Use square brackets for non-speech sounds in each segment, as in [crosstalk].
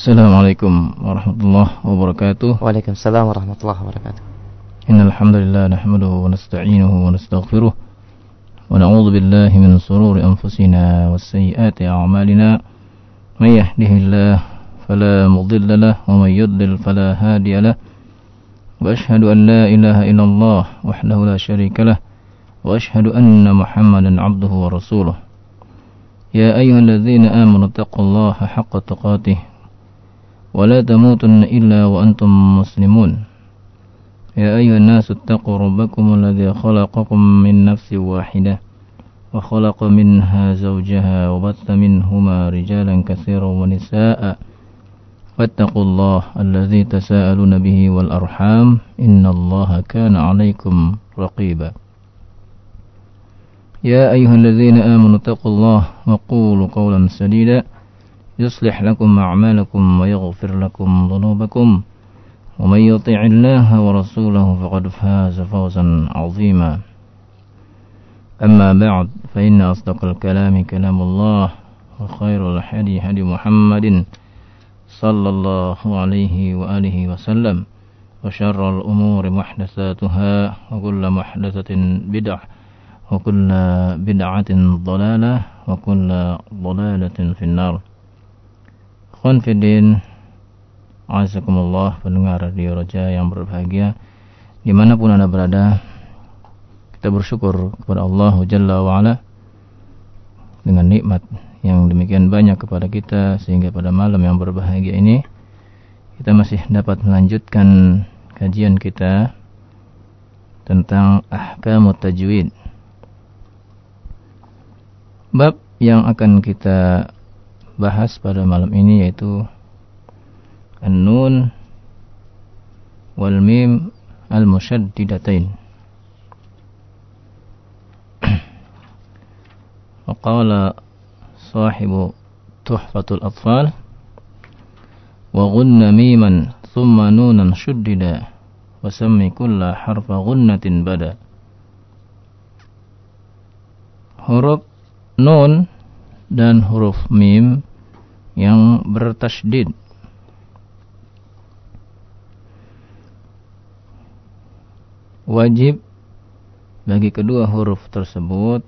Assalamualaikum warahmatullahi wabarakatuh. Waalaikumsalam warahmatullahi wabarakatuh. Innal hamdalillah nahmaduhu wa nasta'inuhu wa nastaghfiruh wa na'udzu billahi min shururi anfusina wa sayyiati a'malina. May yahdihillahu fala mudilla lahu wa may yudlil fala hadiya lahu. Wa ashhadu an la ilaha illallah wahdahu la syarika lahu wa ashhadu anna Muhammadan 'abduhu wa rasuluh. يا أيها الذين آمنوا اتقوا الله حق تقاته ولا تموتن إلا وأنتم مسلمون. يا أيها الناس اتقوا ربكم الذي خلقكم من نفس واحدة وخلق منها زوجها وبث منهما رجالا كثيرا ونساء. واتقوا الله الذي تساءلون به والأرحام إن الله كان عليكم رقيبا. يا أيها الذين آمنوا اتقوا الله وقولوا قولا سديدا. يصلح لكم أعمالكم ويغفر لكم ذنوبكم ومن يطع الله ورسوله فقد فاز فوزا عظيما. أما بعد فإن أصدق الكلام كلام الله وخير الحدي هدي محمد صلى الله عليه وآله وسلم وشر الأمور محدثاتها وكل محدثة بدعة وكل بدعة ضلالة وكل ضلالة في النار. Khon Fidin Azakumullah pendengar radio Roja yang berbahagia. Di mana pun anda berada Kita bersyukur kepada Allah Jalla wa'ala Dengan nikmat yang demikian banyak kepada kita Sehingga pada malam yang berbahagia ini Kita masih dapat melanjutkan kajian kita Tentang ahkamut tajwid. Bab yang akan kita bahas pada malam ini yaitu An-Nun wal Mim al-Mushaddidatain. وقال صاحب تحفة الأطفال وغن ميما ثم نونا شددا وسمي كل حرف غنة بدا huruf nun dan huruf mim yang bertasydid. Wajib bagi kedua huruf tersebut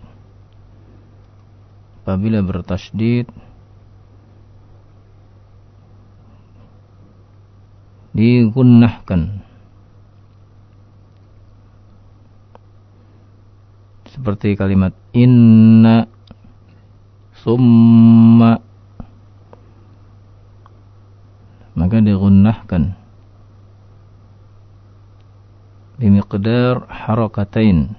apabila bertasydid digunnahkan seperti kalimat inna summa maka digunnahkan bimiqdar harakatain.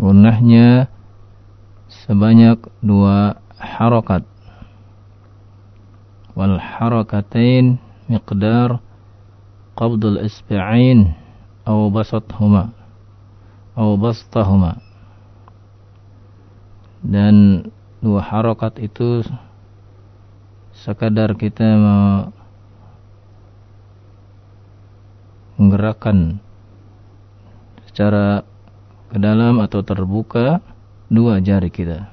Gunnahnya sebanyak dua harakat wal harakatain miqdar qabdul isbi'ain atau basathuma atau bastahuma dan dua harokat itu sekadar kita menggerakkan secara ke dalam atau terbuka dua jari kita.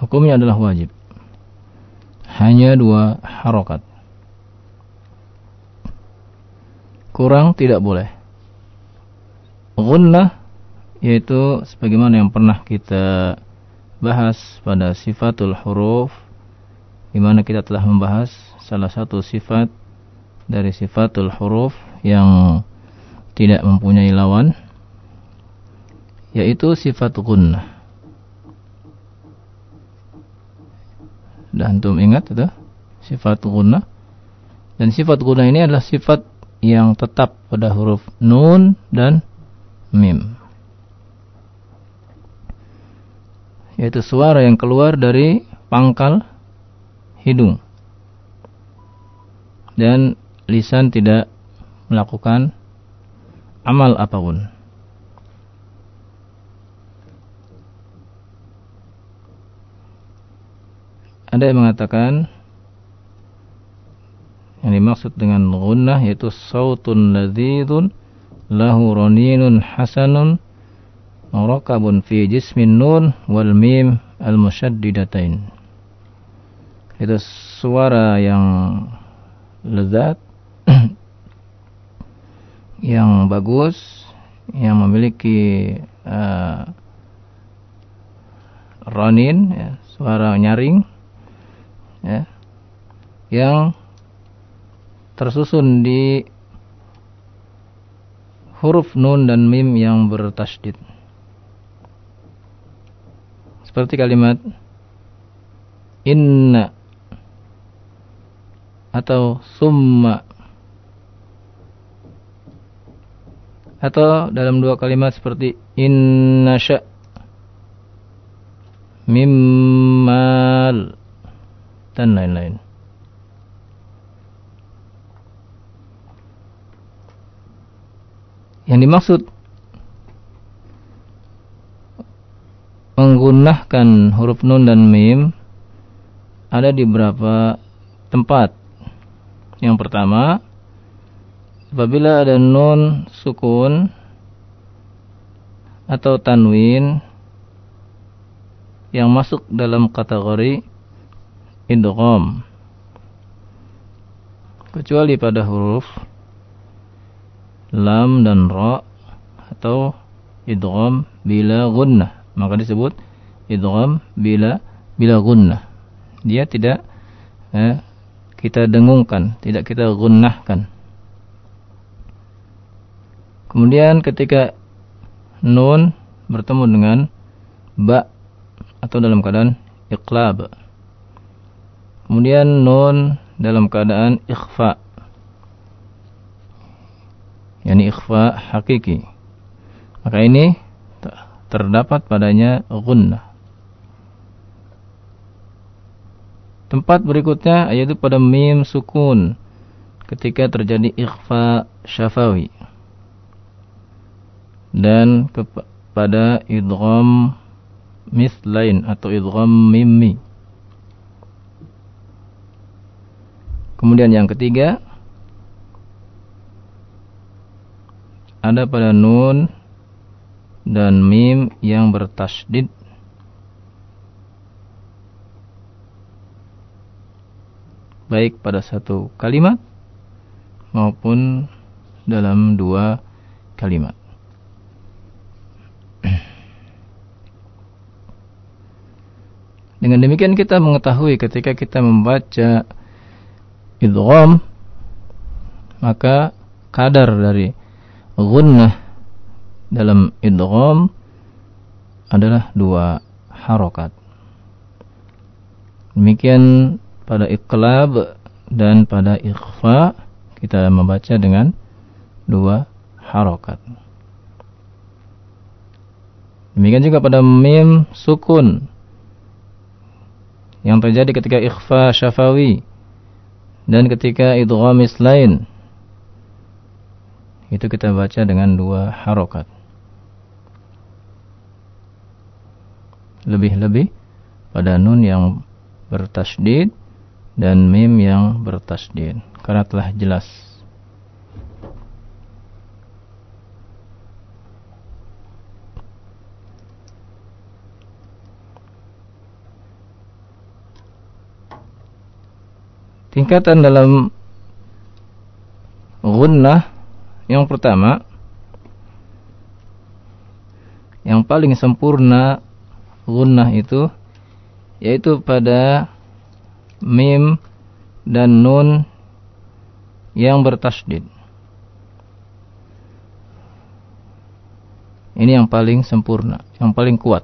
Hukumnya adalah wajib. Hanya dua harokat. Kurang tidak boleh. Gunnah yaitu sebagaimana yang pernah kita bahas pada sifatul huruf di mana kita telah membahas salah satu sifat dari sifatul huruf yang tidak mempunyai lawan yaitu sifat gunnah. Dan antum ingat itu sifat gunnah dan sifat gunnah ini adalah sifat yang tetap pada huruf nun dan mim. Yaitu suara yang keluar dari pangkal hidung dan lisan tidak melakukan amal apa pun. Ada yang mengatakan yang dimaksud dengan gunnah yaitu sautun ladzidun lahu raninun hasanun murakabun fi jismin nun wal mim al-musyaddidatain. Itu suara yang lezat [clears throat] yang bagus yang memiliki uh, ronin ya, suara nyaring ya, yang tersusun di huruf nun dan mim yang bertasydid seperti kalimat inna atau summa atau dalam dua kalimat seperti innasya mimmal dan lain-lain. Yang dimaksud menggunakan huruf nun dan mim ada di beberapa tempat. Yang pertama, Apabila ada nun sukun atau tanwin yang masuk dalam kategori idgham kecuali pada huruf lam dan ra atau idgham bila gunnah maka disebut idgham bila bila gunnah dia tidak eh, kita dengungkan tidak kita gunnahkan Kemudian ketika nun bertemu dengan ba atau dalam keadaan iqlab. Kemudian nun dalam keadaan ikhfa. Yani ikhfa hakiki. Maka ini terdapat padanya gunnah. Tempat berikutnya yaitu pada mim sukun ketika terjadi ikhfa syafawi dan kepada idgham mislain atau idgham mimmi. Kemudian yang ketiga ada pada nun dan mim yang bertasydid baik pada satu kalimat maupun dalam dua kalimat. Dengan demikian kita mengetahui ketika kita membaca idgham maka kadar dari gunnah dalam idgham adalah dua harokat. Demikian pada iqlab dan pada ikhfa kita membaca dengan dua harokat. Demikian juga pada mim sukun yang terjadi ketika ikhfa syafawi dan ketika idghamis lain itu kita baca dengan dua harokat lebih-lebih pada nun yang bertasdid dan mim yang bertasdid karena telah jelas. Tingkatan dalam gunnah yang pertama yang paling sempurna gunnah itu yaitu pada mim dan nun yang bertasdid. Ini yang paling sempurna, yang paling kuat.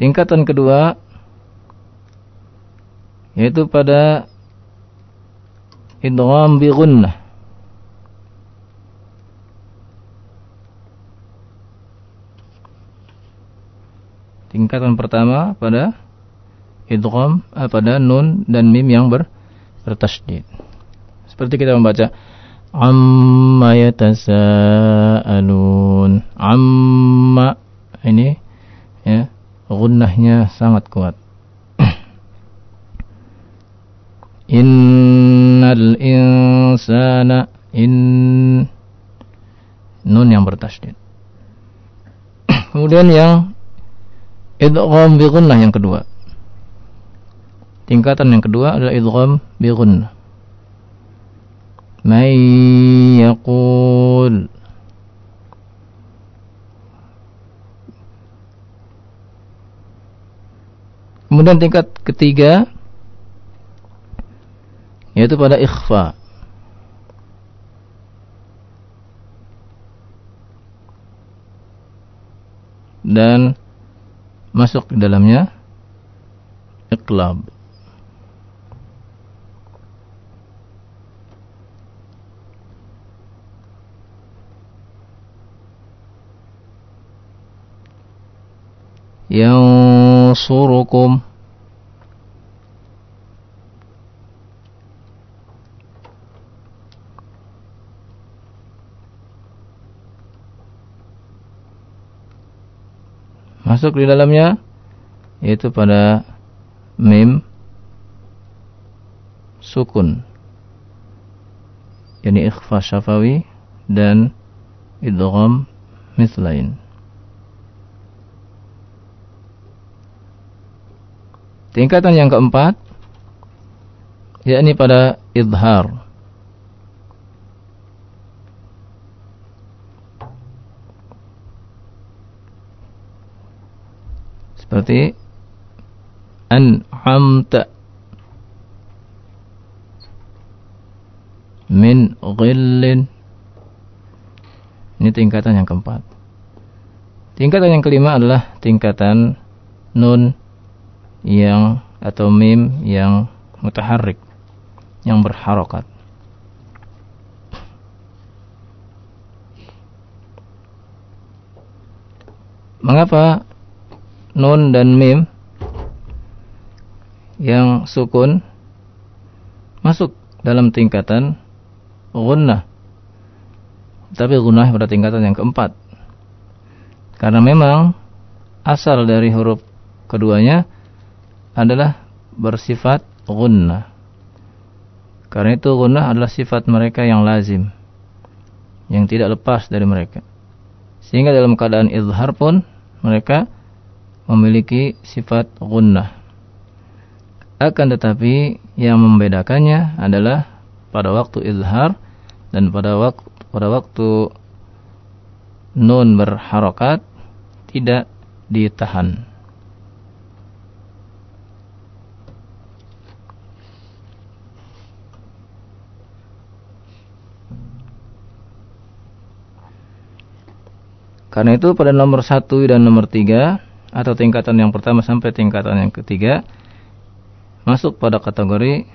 Tingkatan kedua yaitu pada idgham bi gunnah. Tingkatan pertama pada idgham eh, pada nun dan mim yang ber, bertasydid. Seperti kita membaca amma yatasaalun amma ini ya gunnahnya sangat kuat. [clears throat] Innal insana in nun yang bertasydid. [clears throat] Kemudian yang idgham bi gunnah yang kedua. Tingkatan yang kedua adalah idgham bi gunnah. May yaqul Kemudian tingkat ketiga yaitu pada ikhfa. Dan masuk di dalamnya iqlab. yansurukum masuk di dalamnya yaitu pada mim sukun yakni ikhfa syafawi dan idgham mislain Tingkatan yang keempat yakni pada idhar. Seperti an'amta min ghillin. Ini tingkatan yang keempat. Tingkatan yang kelima adalah tingkatan nun yang atau mim yang mutaharrik yang berharokat. Mengapa nun dan mim yang sukun masuk dalam tingkatan gunnah tapi gunnah pada tingkatan yang keempat karena memang asal dari huruf keduanya adalah bersifat gunnah. Karena itu gunnah adalah sifat mereka yang lazim. Yang tidak lepas dari mereka. Sehingga dalam keadaan izhar pun mereka memiliki sifat gunnah. Akan tetapi yang membedakannya adalah pada waktu izhar dan pada waktu pada waktu nun berharokat tidak ditahan. Karena itu pada nomor satu dan nomor tiga atau tingkatan yang pertama sampai tingkatan yang ketiga masuk pada kategori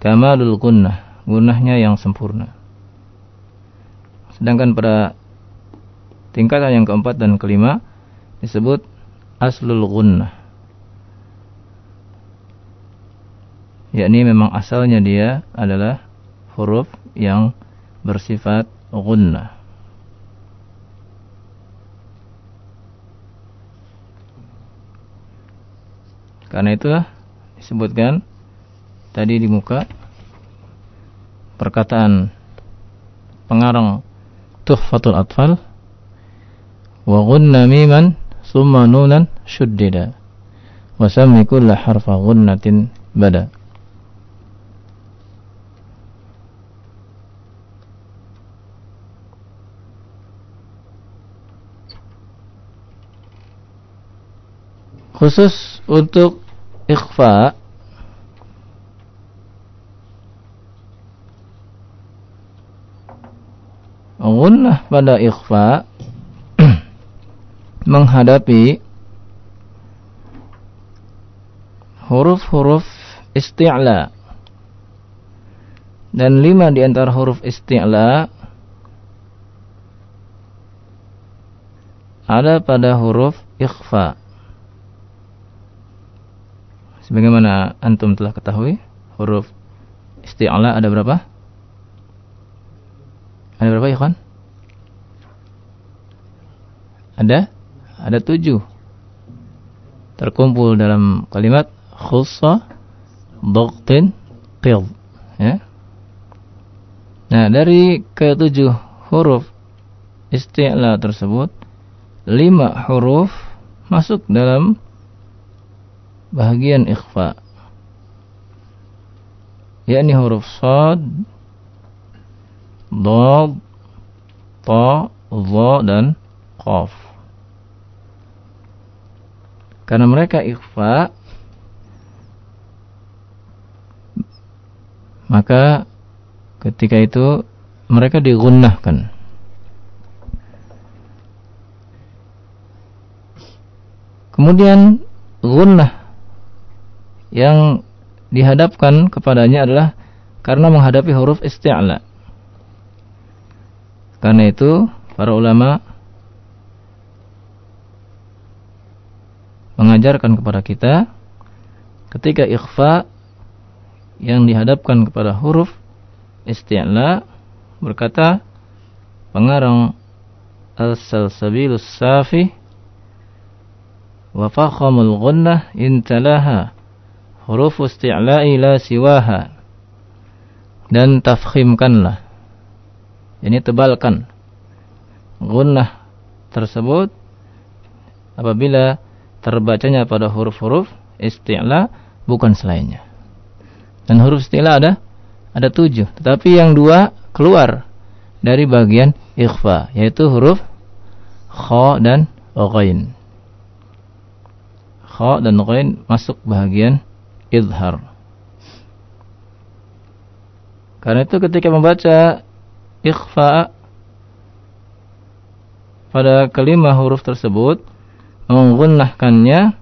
kamalul gunnah, gunnahnya yang sempurna. Sedangkan pada tingkatan yang keempat dan kelima disebut aslul gunnah. yakni memang asalnya dia adalah huruf yang bersifat gunnah. Karena itulah disebutkan tadi di muka perkataan pengarang Tuhfatul Atfal wa ghunna miman summa nunan shuddida wa sammi kulla harfa ghunnatin bada. Khusus untuk ikhfa. Gunnah pada ikhfa. [clears throat] Menghadapi huruf-huruf isti'la. Dan lima di antara huruf isti'la ada pada huruf ikhfa Sebagaimana antum telah ketahui, huruf isti'la ada berapa? Ada berapa ya kan? Ada? Ada tujuh. Terkumpul dalam kalimat khussa dhaqtin qid. Ya. Nah, dari ketujuh huruf isti'la tersebut lima huruf masuk dalam bahagian ikhfa. Yakni huruf sad dad ta dha dan qaf. Karena mereka ikhfa maka ketika itu mereka digunnahkan Kemudian gunnah yang dihadapkan kepadanya adalah karena menghadapi huruf isti'la. Karena itu para ulama mengajarkan kepada kita ketika ikhfa yang dihadapkan kepada huruf isti'la berkata pengarang Al-Salsabilus Safi wa fakhamul ghunnah intalaha huruf isti'la'i la siwaha. Dan tafkhimkanlah. Ini tebalkan. Gunnah tersebut apabila terbacanya pada huruf-huruf isti'la bukan selainnya. Dan huruf isti'la ada ada tujuh. Tetapi yang dua keluar dari bagian ikhfa yaitu huruf kha dan ghain. Kha dan ghain masuk bahagian izhar. Karena itu ketika membaca ikhfa pada kelima huruf tersebut menggunakannya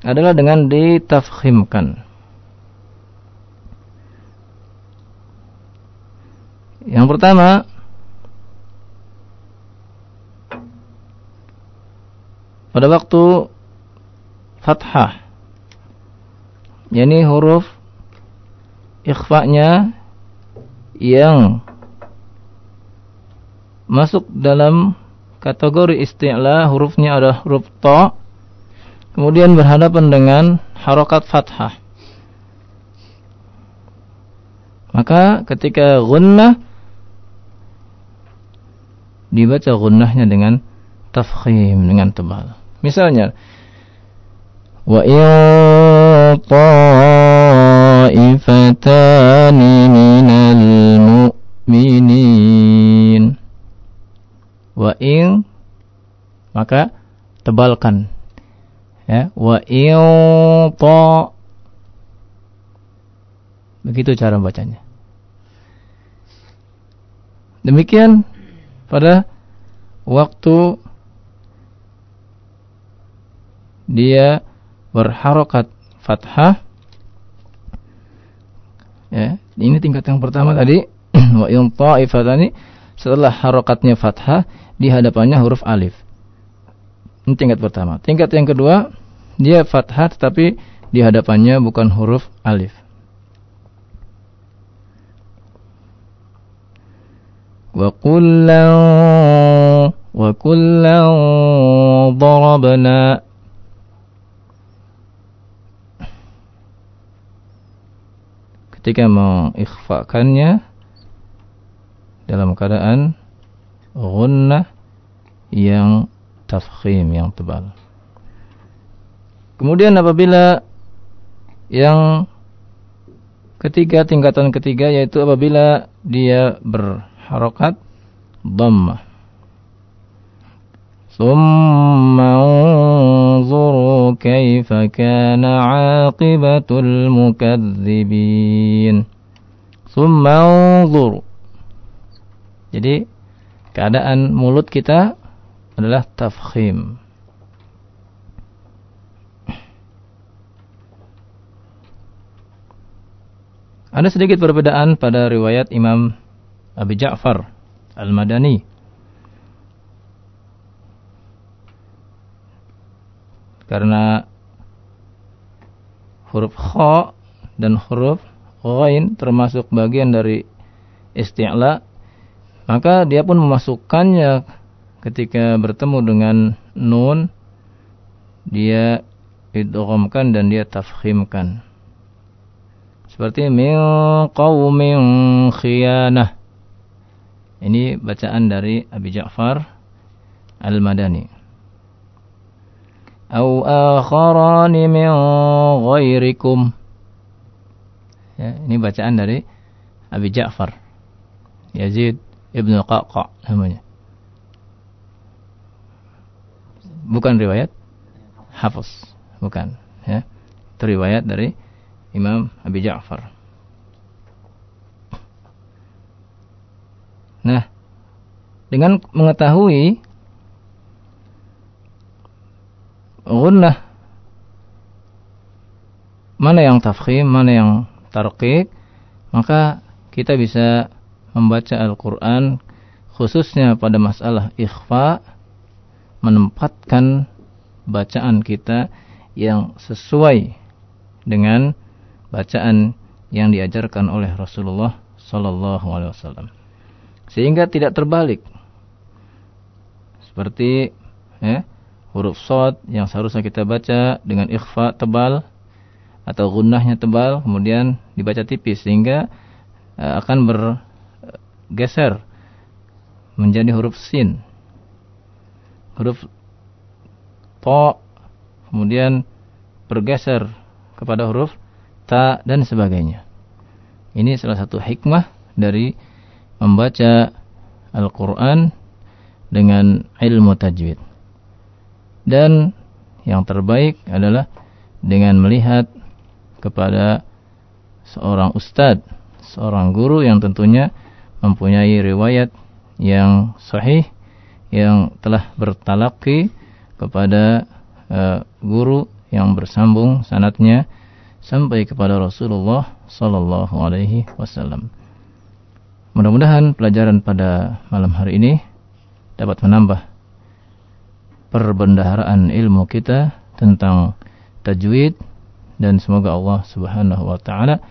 adalah dengan ditafkhimkan. Yang pertama pada waktu fathah. Yani huruf ikhfa'nya yang masuk dalam kategori isti'la hurufnya adalah huruf ta kemudian berhadapan dengan harokat fathah. Maka ketika gunnah dibaca gunnahnya dengan tafkhim dengan tebal. Misalnya وإن طائفتان من المؤمنين وإن maka tebalkan ya wa ta begitu cara bacanya demikian pada waktu dia berharokat fathah. Ya ini tingkat yang pertama tadi. [clears throat] Wa in ta'ifatani setelah harokatnya fathah di hadapannya huruf alif. Ini tingkat pertama. Tingkat yang kedua dia fathah tetapi di hadapannya bukan huruf alif. Wa kullan wa kullan darabna ketika mengikhfakannya dalam keadaan gunnah yang tafkhim yang tebal. Kemudian apabila yang ketiga tingkatan ketiga yaitu apabila dia berharokat dhammah ثم انظروا كيف كان عاقبة المكذبين ثم انظروا jadi keadaan mulut kita adalah tafkhim Ada sedikit perbedaan pada riwayat Imam Abi Ja'far Al-Madani Karena huruf kha dan huruf ghain termasuk bagian dari isti'la maka dia pun memasukkannya ketika bertemu dengan nun. Dia idghamkan dan dia tafkhimkan. Seperti min qaumin khiyanah. Ini bacaan dari Abi Ja'far Al-Madani. Au akharani min ghairikum. Ya, ini bacaan dari Abi Ja'far. Yazid Ibn Qaqa namanya. Bukan riwayat Hafiz, bukan, ya. Itu riwayat dari Imam Abi Ja'far. Nah, dengan mengetahui gunnah mana yang tafkhim, mana yang tarqiq, maka kita bisa membaca Al-Qur'an khususnya pada masalah ikhfa menempatkan bacaan kita yang sesuai dengan bacaan yang diajarkan oleh Rasulullah sallallahu alaihi wasallam. Sehingga tidak terbalik. Seperti ya, huruf sod yang seharusnya kita baca dengan ikhfa tebal atau gunnahnya tebal kemudian dibaca tipis sehingga uh, akan bergeser menjadi huruf sin huruf to kemudian bergeser kepada huruf ta dan sebagainya ini salah satu hikmah dari membaca Al-Quran dengan ilmu tajwid. Dan yang terbaik adalah dengan melihat kepada seorang ustadz, seorang guru yang tentunya mempunyai riwayat yang sahih yang telah bertalaki kepada uh, guru yang bersambung sanatnya sampai kepada Rasulullah sallallahu alaihi wasallam. Mudah-mudahan pelajaran pada malam hari ini dapat menambah perbendaharaan ilmu kita tentang tajwid dan semoga Allah Subhanahu wa taala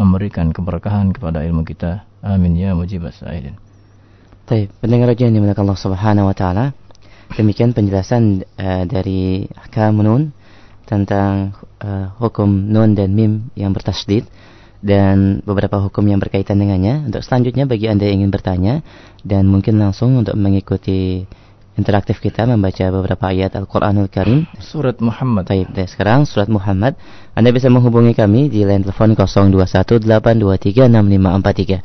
memberikan keberkahan kepada ilmu kita. Amin ya mujibas sa'ilin. Baik, pendengar yang dimuliakan Allah Subhanahu wa taala. Demikian penjelasan uh, dari ahkam nun tentang uh, hukum nun dan mim yang bertasdid dan beberapa hukum yang berkaitan dengannya. Untuk selanjutnya bagi Anda yang ingin bertanya dan mungkin langsung untuk mengikuti interaktif kita membaca beberapa ayat Al-Qur'anul Karim. Surat Muhammad. Baik, dan sekarang surat Muhammad. Anda bisa menghubungi kami di line telepon 0218236543.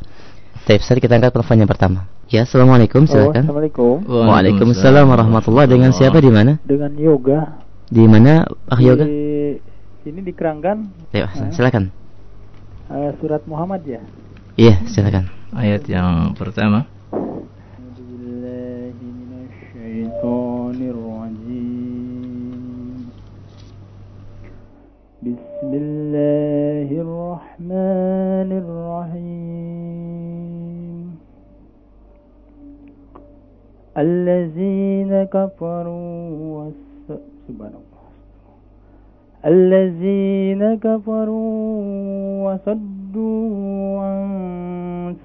Baik, kita angkat telepon yang pertama. Ya, Assalamualaikum, silakan. Oh, Assalamualaikum. Waalaikumsalam warahmatullahi Dengan siapa di mana? Dengan yoga. Di mana, Ah Yoga? Di, ini di Keranggan. Ayo, silakan. Uh, surat Muhammad ya. Iya, silakan. Ayat yang pertama. بسم الله الرحمن الرحيم الذين كفروا الذين كفروا وصدوا عن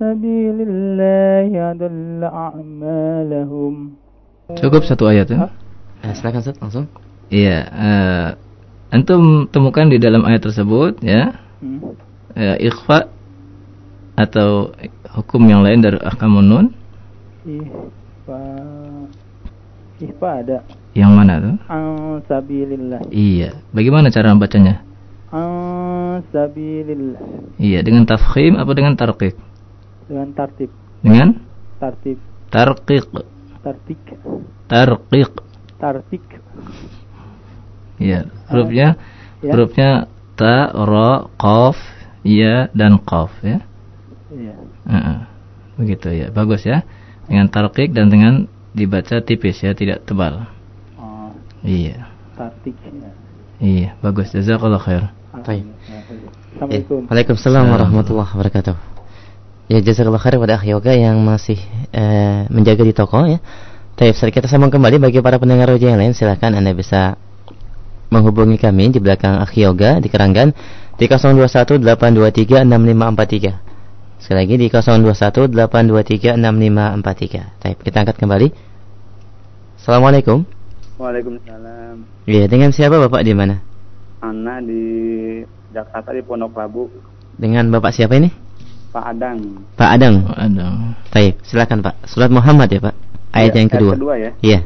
سبيل الله أضل أعمالهم. Cukup satu ayat ya. Eh, silakan set langsung. Iya. Eh, antum temukan di dalam ayat tersebut ya, hmm. uh, ikhfa atau hukum yang lain dari ahkamun nun? Ikhfa, ikhfa ada. Yang mana tuh? Ansabilillah. Iya. Bagaimana cara membacanya? Ansabilillah. Iya, dengan tafkhim apa dengan tarqiq? Dengan tartib. Dengan? Tartib. Tarqiq. Tartik. Tarqiq. Tartik. Iya, hurufnya ya. hurufnya ta, ra, qaf, ya dan qaf ya. Iya. Uh -uh. Begitu ya. Bagus ya. Dengan tarqiq dan dengan dibaca tipis ya, tidak tebal. Iya. Tartik. Ya. Iya, bagus. Jazakallah khair. Baik. Assalamualaikum. Ya. Waalaikumsalam warahmatullahi wabarakatuh. Ya jazakallah khair pada yoga yang masih eh, menjaga di toko ya. Baik, kita sambung kembali bagi para pendengar roja yang lain silakan Anda bisa menghubungi kami di belakang akh yoga di Keranggan di 0218236543. Sekali lagi di 0218236543. Baik, kita angkat kembali. Assalamualaikum. Waalaikumsalam. Iya, dengan siapa Bapak di mana? Ana di Jakarta di Pondok Labu. Dengan Bapak siapa ini? Pak Adang. Pak Adang. Pak Adang. Baik, silakan Pak. Surat Muhammad ya Pak. Ayat Ya, yang kedua. Ayat kedua ya. Iya.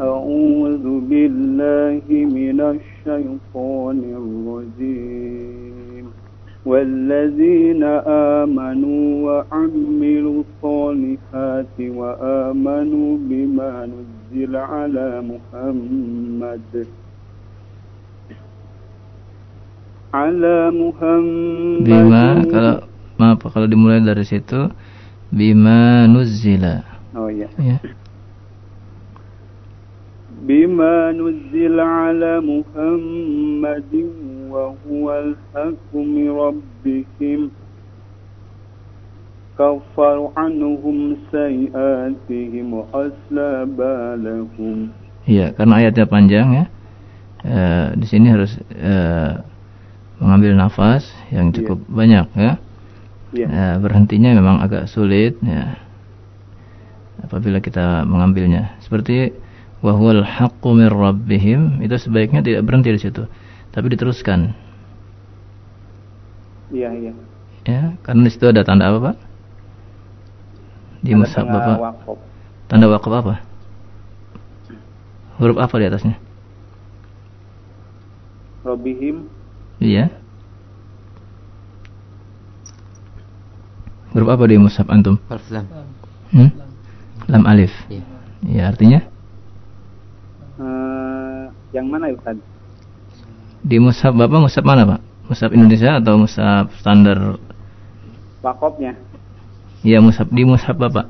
أعوذ بالله من الشيطان الرجيم والذين آمنوا وعملوا الصالحات وآمنوا بما نزل على محمد على محمد Bima kalau maaf kalau dimulai dari situ bima nuzila. Oh iya Ya. بما نزل على محمد وهو الحق من ربهم كفر عنهم سيئاتهم وأصلى بالهم Iya, karena ayatnya panjang ya. Eh, di sini harus eh, mengambil nafas yang cukup banyak ya. Iya. Eh, berhentinya memang agak sulit ya. Apabila kita mengambilnya. Seperti wahwal haqqu min rabbihim itu sebaiknya tidak berhenti di situ, tapi diteruskan. Iya, iya. Ya, karena di situ ada tanda apa, Pak? Di mushaf tengah Bapak. wakaf. Tanda wakaf apa? Huruf apa di atasnya? Robihim Iya. Huruf apa di mushaf antum? Alif lam. Hmm? Lam alif. Iya. Ya, artinya yang mana Ustaz? di mushaf Bapak mushaf mana, Pak? Mushaf Indonesia atau mushaf standar? Wakofnya Iya, mushaf di mushaf Bapak.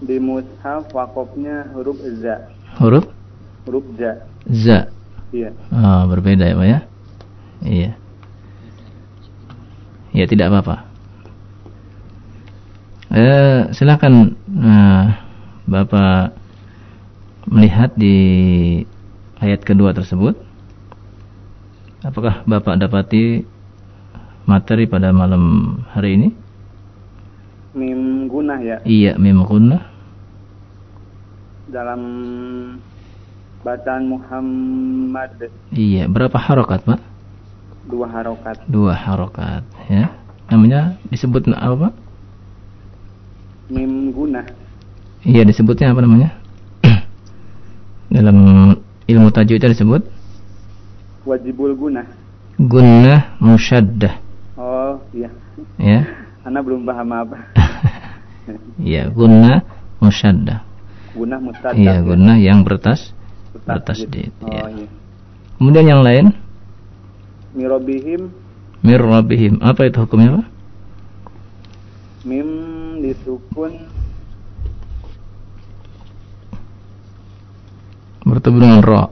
di mushaf wakofnya huruf za, Huruf huruf za. za. Iya. Oh, berbeda ya, Pak ya? Iya. Ya, tidak apa-apa. Eh, silakan eh, Bapak melihat di ayat kedua tersebut. Apakah Bapak dapati materi pada malam hari ini? Mim gunah ya Iya, mim gunnah. dalam bacaan Muhammad Iya, berapa harokat, Pak? dua harokat Dua harokat, ya. Namanya disebut apa, Pak? mim gunah Iya disebutnya apa namanya? Dalam ilmu tajwidnya disebut wajibul gunah gunnah musyaddah oh iya ya. [laughs] Anda belum paham apa Iya, [laughs] gunnah musyaddah. gunah mustad Iya, gunnah yang bertas bertasdid, oh ya. iya Kemudian yang lain mirobihim mir rabbihim. Apa itu hukumnya, Pak? mim disukun Bertemu dengan ra.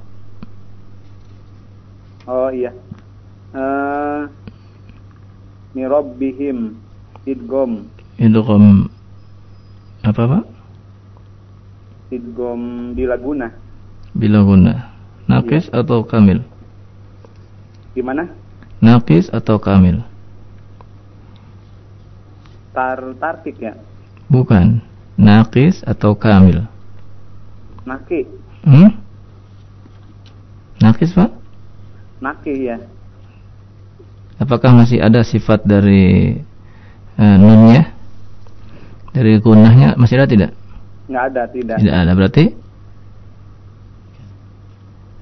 oh iya Eh mirobihim idgom Idgham apa, Pak? idgom bila gunah Bila gunnah. Naqis atau kamil? gimana Naqis atau kamil? tar tartik ya Bukan. Naqis atau kamil? naki Hmm? Naqis, Pak? naki ya Apakah masih ada sifat dari eh, nunnya? Dari gunahnya masih ada tidak? nggak ada tidak Tidak ada berarti?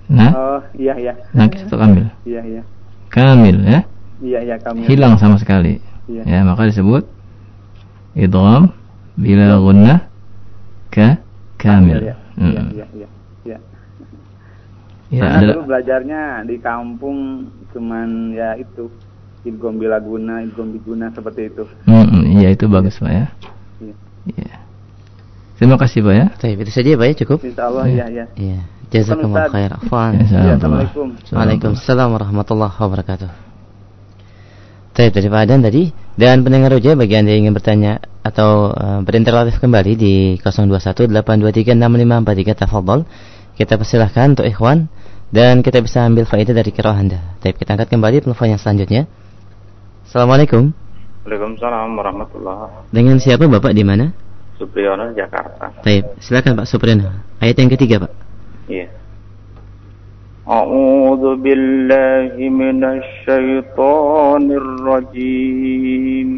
Nah, oh iya iya nakis atau kamil? iya iya Kamil ya, iya iya kami hilang sama sekali. Iya. Ya, maka disebut idgham bila gunnah ka kamil. Iya, iya, iya. Ya, Karena ada dulu belajarnya di kampung cuman ya itu idgom bila guna, idgom diguna seperti itu. Mm, iya itu bagus Pak ya. Iya. Iya. Terima kasih Pak ya. Baik, itu saja ya, Pak ya, cukup? Insya Allah Iya. ya ya. Iya. Jazakumullah khair. Afwan. Ya. Iya, Assalamualaikum. Waalaikumsalam warahmatullahi wabarakatuh. Baik, dari Pak Adan tadi dan pendengar Roja bagi Anda yang ingin bertanya atau uh, berinteraktif kembali di 0218236543 tafadhol. Kita persilahkan untuk ikhwan dan kita bisa ambil faedah dari kira Anda. Baik, kita angkat kembali telepon yang selanjutnya. Assalamualaikum. Waalaikumsalam warahmatullahi Dengan siapa Bapak di mana? Supriyono Jakarta. Baik, silakan Pak Supriyono. Ayat yang ketiga, Pak. Iya. أعوذ بالله من الشيطان الرجيم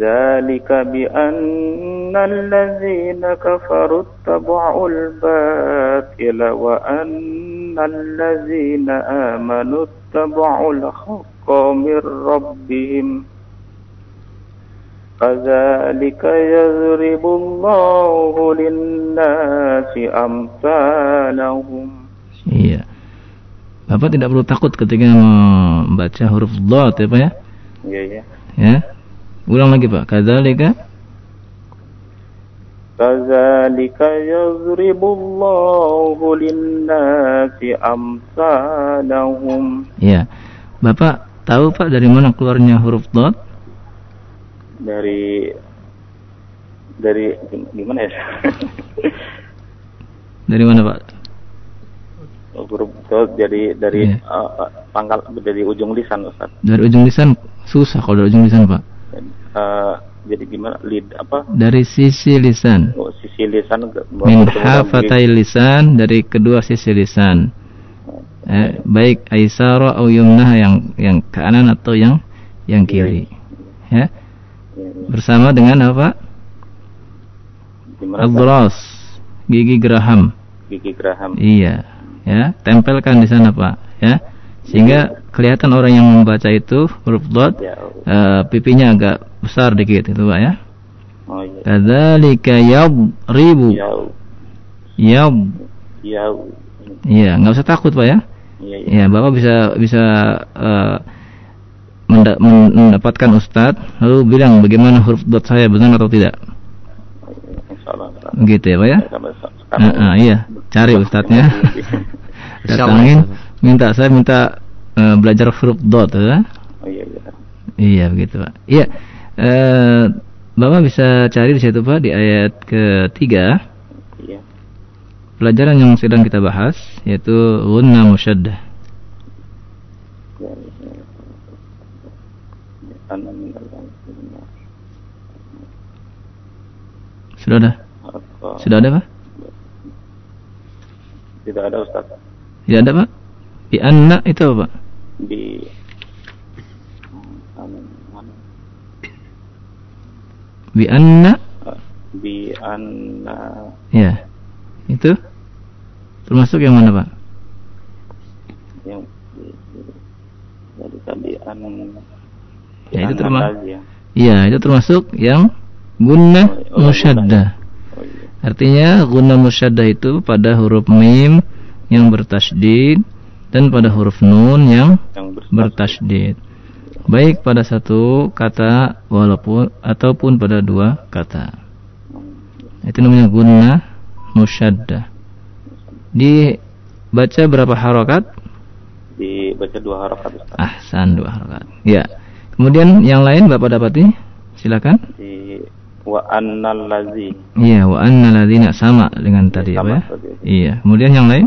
ذلك بأن الذين كفروا اتبعوا الباطل وأن الذين آمنوا اتبعوا الحق من ربهم كذلك يضرب الله للناس أمثالهم Iya. Bapak tidak perlu takut ketika membaca huruf dot ya Pak ya? Iya, iya. Ya. Ulang lagi Pak. Kadzalika كذلك يضرب الله للناس أمثالهم Ya. Bapak tahu Pak dari mana keluarnya huruf dot? dari dari gimana ya [laughs] Dari mana Pak? huruf dot jadi dari Iya. uh, uh, pangkal dari ujung lisan Ustaz Dari ujung lisan susah kalau dari ujung lisan Pak. Uh, jadi gimana lid apa Dari sisi lisan. oh, sisi lisan Min hafatai lisan dari kedua sisi lisan. Eh, baik aisara atau yumnah yang yang kanan atau yang yang kiri. Ya. Iya, iya. Bersama dengan apa? Adras. Gigi geraham. gigi geraham Iya. Ya, tempelkan di sana, Pak, ya. Sehingga kelihatan orang yang membaca itu huruf dot ya eh, pipinya agak besar dikit itu, Pak ya. oh iya Kadzalika yadribu. ya Yab. ya Iya, nggak usah takut, Pak ya. iya iya Ya, Bapak bisa bisa men- mendapatkan ustadz lalu bilang bagaimana huruf dot saya benar atau tidak. Begitu ya, Pak ya. Sampai se- Ah, sekarang ah, iya, cari ustadznya. [laughs] Datangin, minta saya minta eh, belajar huruf dot ya. oh iya iya Iya, begitu, Pak. Iya. Eh, Bapak bisa cari di situ, Pak, di ayat ketiga iya pelajaran yang sedang kita bahas yaitu gunna musyaddah. Ya, ya. Sudah ada? Sudah ada, Pak? Tidak ada Ustaz Tidak ada, Pak? Di anak itu apa, Pak? di Amin. Amin. Bi anna di anna ya. Itu termasuk yang mana, Pak? yang tadi an Ya, itu an- terma- lagi ya. Iya, itu termasuk yang gunna Oh, musyaddah. Oh, iya. Artinya gunna musyaddah itu pada huruf mim yang bertasydid dan pada huruf nun yang yang bertasydid. Baik pada satu kata walaupun ataupun pada dua kata. Itu namanya gunna musyaddah. Dibaca berapa harokat? dibaca dua harakat Ustaz. Ahsan dua harokat. Ya. Kemudian yang lain Bapak dapati? Silakan. di wa annal lazi Iya, wa anna ladzina sama dengan tadi sama apa ya? tadi. Iya. Kemudian yang lain?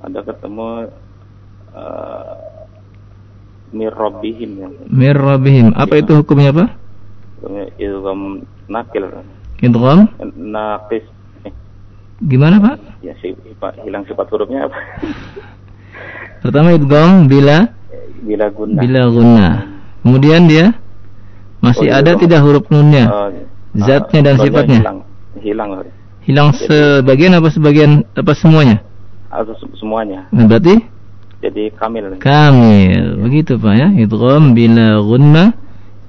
ada ketemu uh, mir rabbihim ya Mir rabbihim. Apa Iya. itu hukumnya apa? ilham nakil Idgham? naqis eh, Gimana, Pak? ya si, sifat- hilang sifat hurufnya apa Pertama idgham bila bila guna bila gunna. Kemudian dia masih Oh, ada idgham. tidak huruf nunnya? Oh, Zatnya dan sifatnya? hilang hilang Hilang sebagian apa sebagian apa semuanya? atau se- semuanya Nah, berarti jadi kamil kamil. Begitu, Pak ya. Idgham bila gunna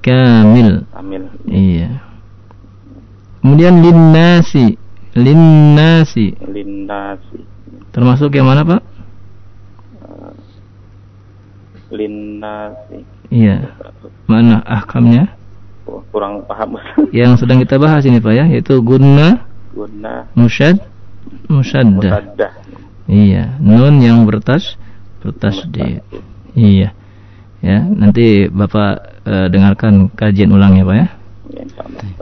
kamil. kamil Iya. Kemudian linnasi. Linnasi. linnasi Termasuk yang mana, Pak? Eh, linnasi Iya. Mana ahkamnya? Oh, kurang paham [laughs] Yang sedang kita bahas ini, Pak ya, yaitu gunna guna musyad musyaddah. mutaddah Iya, nun yang bertas bertasdid. Iya. Ya, nanti Bapak eh, dengarkan kajian ulang ya, Pak ya. ya.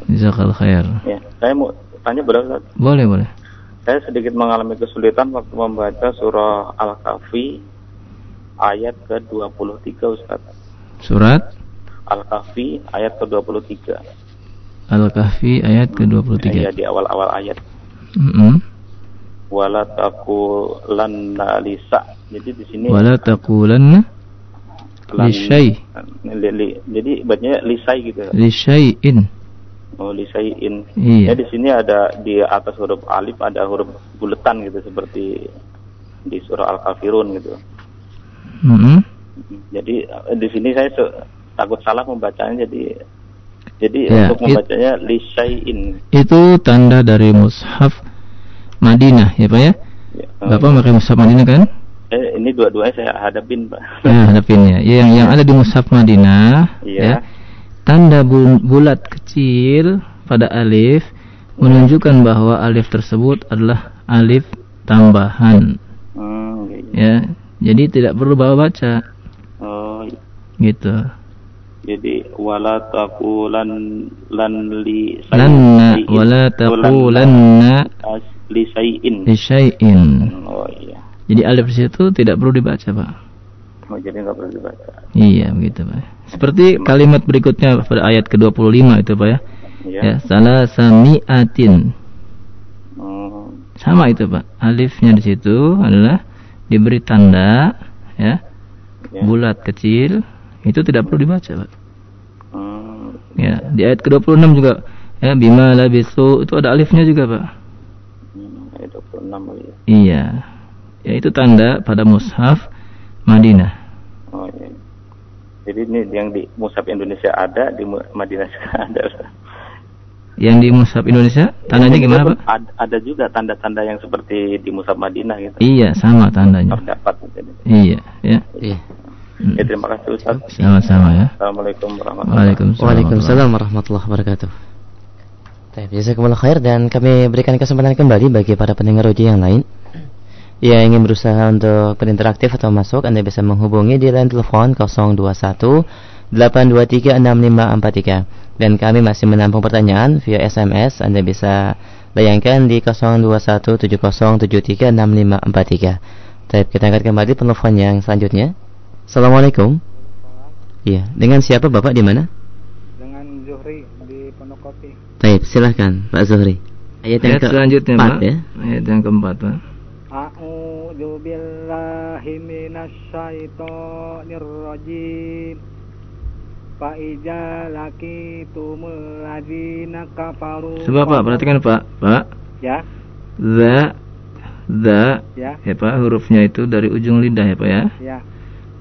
Jazakallahu khair. ya saya mau tanya boleh Ustaz? Boleh, boleh. Saya sedikit mengalami kesulitan waktu membaca surah Al-Kahfi ayat ke-23 Ustaz. Surat Al-Kahfi ayat ke-23. Al-Kahfi ayat Ya, ke-23. di awal-awal ayat. Mm-mm. wala taqulanna lisa. Jadi di sini Wala taqulanna lan- li syai' li- li- jadi bacanya lisai gitu. li syai'in. Oh, lisaiin. Iya. Ya di sini ada di atas huruf alif ada huruf buletan gitu seperti di surah Al-Kafirun gitu. Mm-mm. Jadi eh, di sini saya takut salah membacanya jadi jadi Ya, untuk it- membacanya lisaiin. Itu tanda dari mushaf Madinah ya Pak ya? Ya, Bapak pakai mushaf Madinah kan? Eh, ini dua-duanya saya hadapin, Pak. Ya, [laughs] hadapin ya. Yang yang ada di mushaf Madinah Iya. ya. Tanda bu- bulat kecil pada alif menunjukkan bahwa alif tersebut adalah alif tambahan Hmm, gitu. ya. Jadi tidak perlu bawa baca Oh, gitu. jadi wala taqulan lan li Lanna wala Oh, taqulanna li sayyin. li syai'in. Oh iya. Jadi alif di situ tidak perlu dibaca, Pak. Oh, jadi nggak perlu dibaca. Iya, begitu, Pak. Seperti kalimat berikutnya pada ayat ke-25 itu, Pak ya. Iya. Ya, salah samiatin. Oh, Sama itu, Pak. Alifnya di situ adalah diberi tanda ya, ya. bulat kecil. Itu tidak perlu dibaca, Pak. Hmm, Ya, di ayat ke-26 juga ya bima labisu itu ada alifnya juga, Pak. hmm, ayat 26 kali ya. Iya. Ya itu tanda pada mushaf Madinah. Oh iya. Jadi ini yang di Musab Indonesia ada, di Madinah juga [laughs] ada. Yang di mushaf Indonesia tandanya gimana, Pak? Ad- Ada juga tanda-tanda yang seperti di Musab Madinah gitu. Iya, sama tandanya. Terdapat gitu. Iya, ya. Iya. Mm. Ya, terima kasih Ustaz. Sama-sama ya. Assalamualaikum warahmatullahi Waalaikumsalam. Waalaikumsalam warahmatullahi wabarakatuh. Baik, jazakumullah khair dan kami berikan kesempatan kembali bagi para pendengar uji yang lain yang ingin berusaha untuk berinteraktif atau masuk Anda bisa menghubungi di line telepon 021 823 6543 dan kami masih menampung pertanyaan via SMS Anda bisa layangkan di 021 7073 6543 Baik, kita angkat kembali penelpon yang selanjutnya Assalamualaikum Iya, dengan siapa Bapak di mana? dengan Zuhri di Pondok Kopi. Baik, silahkan Pak Zuhri. Ayat yang Ayat selanjutnya, keempat Pak. ya. Ayat yang keempat, Pak. Laqitumul ladzina kafaru. Coba Pak, perhatikan Pak. Pak. Ya, Za za ya, ya Pak, hurufnya itu dari ujung lidah ya Pak ya. ya,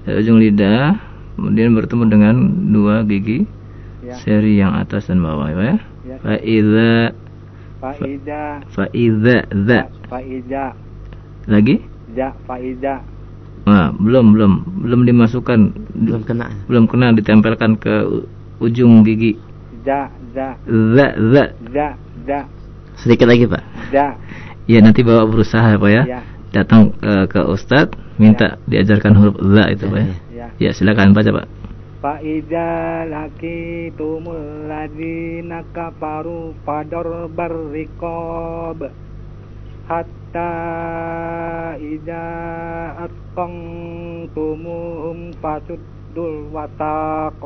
Dari ujung lidah kemudian bertemu dengan dua gigi ya, seri yang atas dan bawah ya Pak ya. ya. Fa iza Fa iza fa iza za fa iza lagi? za fa iza Nah, belum belum belum dimasukkan Belum kena. belum kena ditempelkan ke ujung gigi. za za Za za za za Sedikit lagi Pak. za Ya nanti bawa berusaha ya Pak ya. ya Datang eh, ke Ustadz minta diajarkan huruf za itu Pak ya. ya. Ya silakan baca Pak. Fa iza laqitumul ladzina kafaru fador barriqab hatta atqantumuhum fasuddul wataq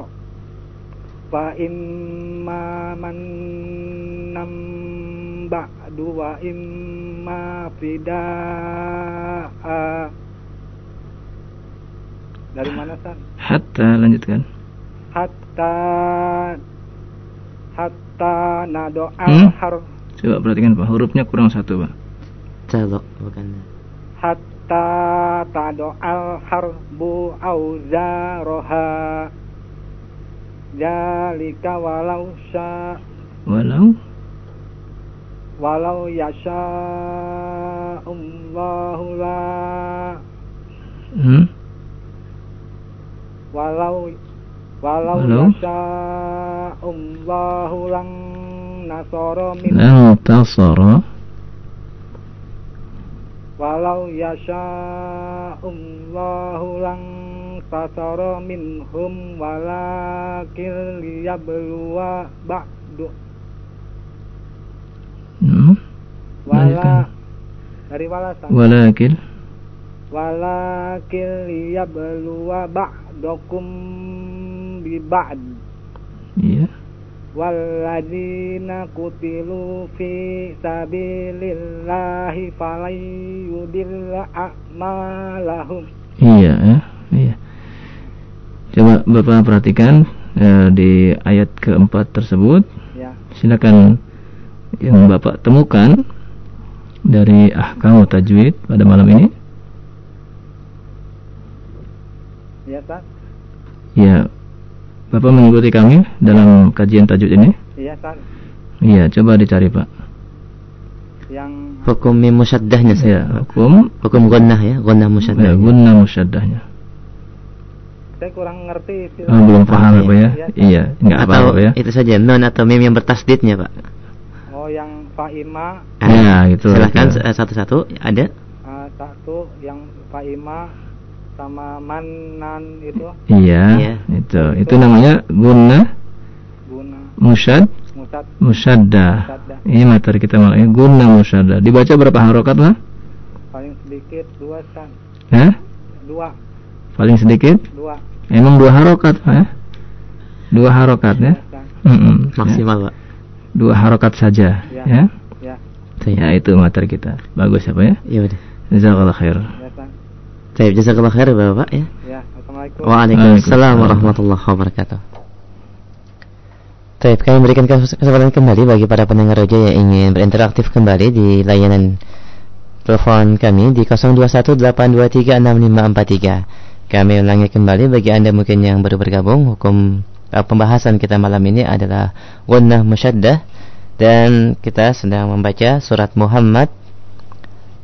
fa imma mannam ba'du wa imma fidaa dari mana San? Hatta lanjutkan. hatta hatta nado Hmm? al har Coba perhatikan Pak, hurufnya kurang satu Pak. Calo bukan. hatta tado al harbu auzaroha jalika walau sya Walau walau yasha Allahu la hmm? walau walau Walau? yasha Allahu lang nasoro min tasara walau yasha Allahu lang tasara minhum walakin liyabluwa ba'du. Hmm? wala dari walasan. Walakin. Walakin liyabluwa ba'dakum bi ba'd. Iya walladzina kutilu fi sabilillahi falan yudilla a'malahum Iya, ya. Iya. Coba Bapak perhatikan eh, di ayat keempat tersebut. ya Silakan yang Bapak temukan dari ahkam tajwid pada malam ini. ya Ustaz Ya. Bapak mengikuti kami dalam kajian tajwid ini? iya Ustaz Iya, coba dicari, Pak. yang Hukum mim musyaddahnya Ya, saya. hukum Hukum gunnah ya, gunnah ya, musyaddahnya. guna musyaddahnya. saya kurang ngerti istilah Oh, belum paham Pak ya? Iya. Iya, enggak atau apa-apa ya. itu saja non atau mim yang bertasdidnya pak. oh yang faima Ya, gitu. Silahkan gitu. eh, satu-satu ada. eh, satu yang faima sama manan itu Iya, Iya. itu. Itu namanya guna guna musyad musad. Musyaddah. Ini materi kita malam ini guna musyaddah. Dibaca berapa harokat lah? paling sedikit dua Ustaz Hah? dua Paling sedikit? dua Emang dua harokat, Pak ya? Dua harokat ya? Ustaz. Mm-mm. Maksimal pak. Ya. Dua harokat saja, Ya. ya? ya. Ya, itu materi kita. Bagus ya, Pak ya? Ya udah. Jazakallah khair. Baik, jazakallah khair Bapak ya. ya assalamualaikum Waalaikumsalam Waalaikumsalam. warahmatullahi wabarakatuh. Baik, kami berikan kes- kesempatan kembali bagi para pendengar roja yang ingin berinteraktif kembali di layanan telepon kami di 0218236543. Kami ulangi kembali bagi Anda mungkin yang baru bergabung, hukum eh, pembahasan kita malam ini adalah gunnah musyaddah dan kita sedang membaca surat Muhammad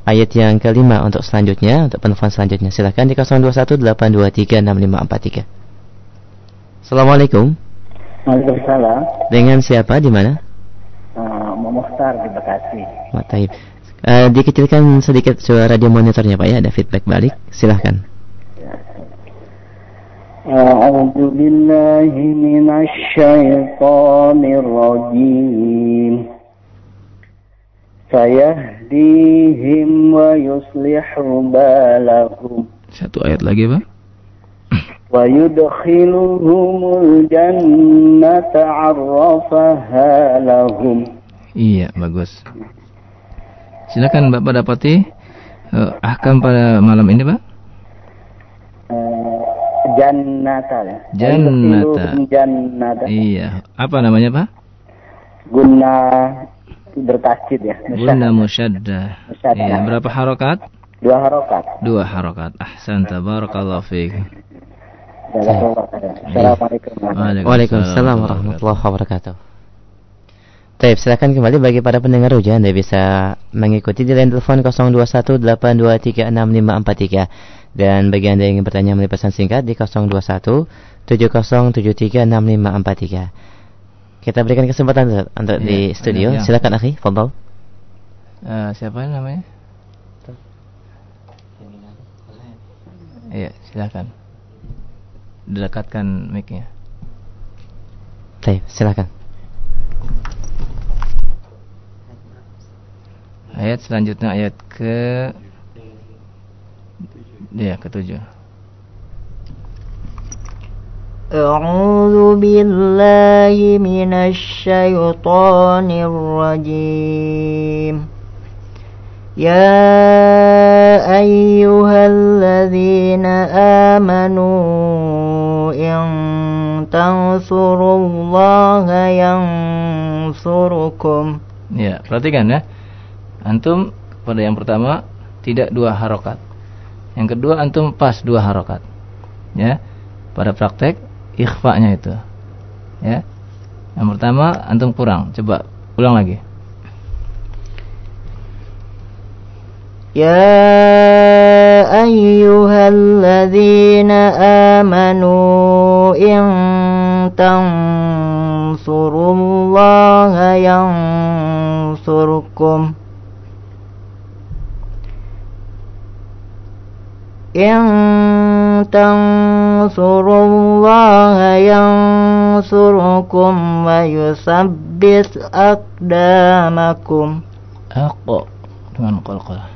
ayat yang kelima untuk selanjutnya untuk penelpon selanjutnya silakan di 0218236543 Assalamualaikum Waalaikumsalam. dengan siapa di mana Uh, Muhtar di Bekasi. Pak Taib Eh, dikecilkan sedikit suara radio monitornya Pak ya ada feedback balik silahkan أعوذ بالله من الشيطان الرجيم Sayahdihim wa yuslihu balahum. Satu ayat lagi, Pak. [clears throat] Wa yudkhiluhumul jannata 'arrafaha lahum. Iya, bagus. Silakan Bapak dapati uh, ahkam pada malam ini, Pak. Eh, jannata. Ya. Jannata. Jannata. Iya. Apa namanya, Pak? Guna bertasjid ya. Guna musyaddah. Musyaddah. Iya, berapa harokat? Dua harokat. Dua harokat. Ahsan tabarakallahu fiik. Khairan. Assalamualaikum Waalaikumsalam warahmatullahi wabarakatuh Taib, silakan kembali bagi para pendengar Roja Anda bisa mengikuti di line telepon 0218236543 dan bagi Anda yang ingin bertanya melalui pesan singkat di 021703543. Kita berikan kesempatan Ustaz, untuk di Iya, studio. yang- Silakan akhi, fadhal. Eh, siapa namanya? Iya, silakan. Dekatkan mic-nya. Taib, silakan. Ayat selanjutnya ayat ke Ya, ketujuh. أعوذ بالله من الشيطان الرجيم يا أيها الذين آمنوا إن تنصروا الله ينصركم Ya, perhatikan ya. Antum pada yang pertama tidak dua harokat. Yang kedua antum pas dua harokat. Ya. Pada praktek ikhfa'nya itu. Ya. Yang pertama antum kurang. Coba ulang lagi. Ya ayyuhalladzina amanu in tansurullaha yansurkum in تنصروا الله ينصركم ويثبت أقدامكم Aqo dengan qalqalah.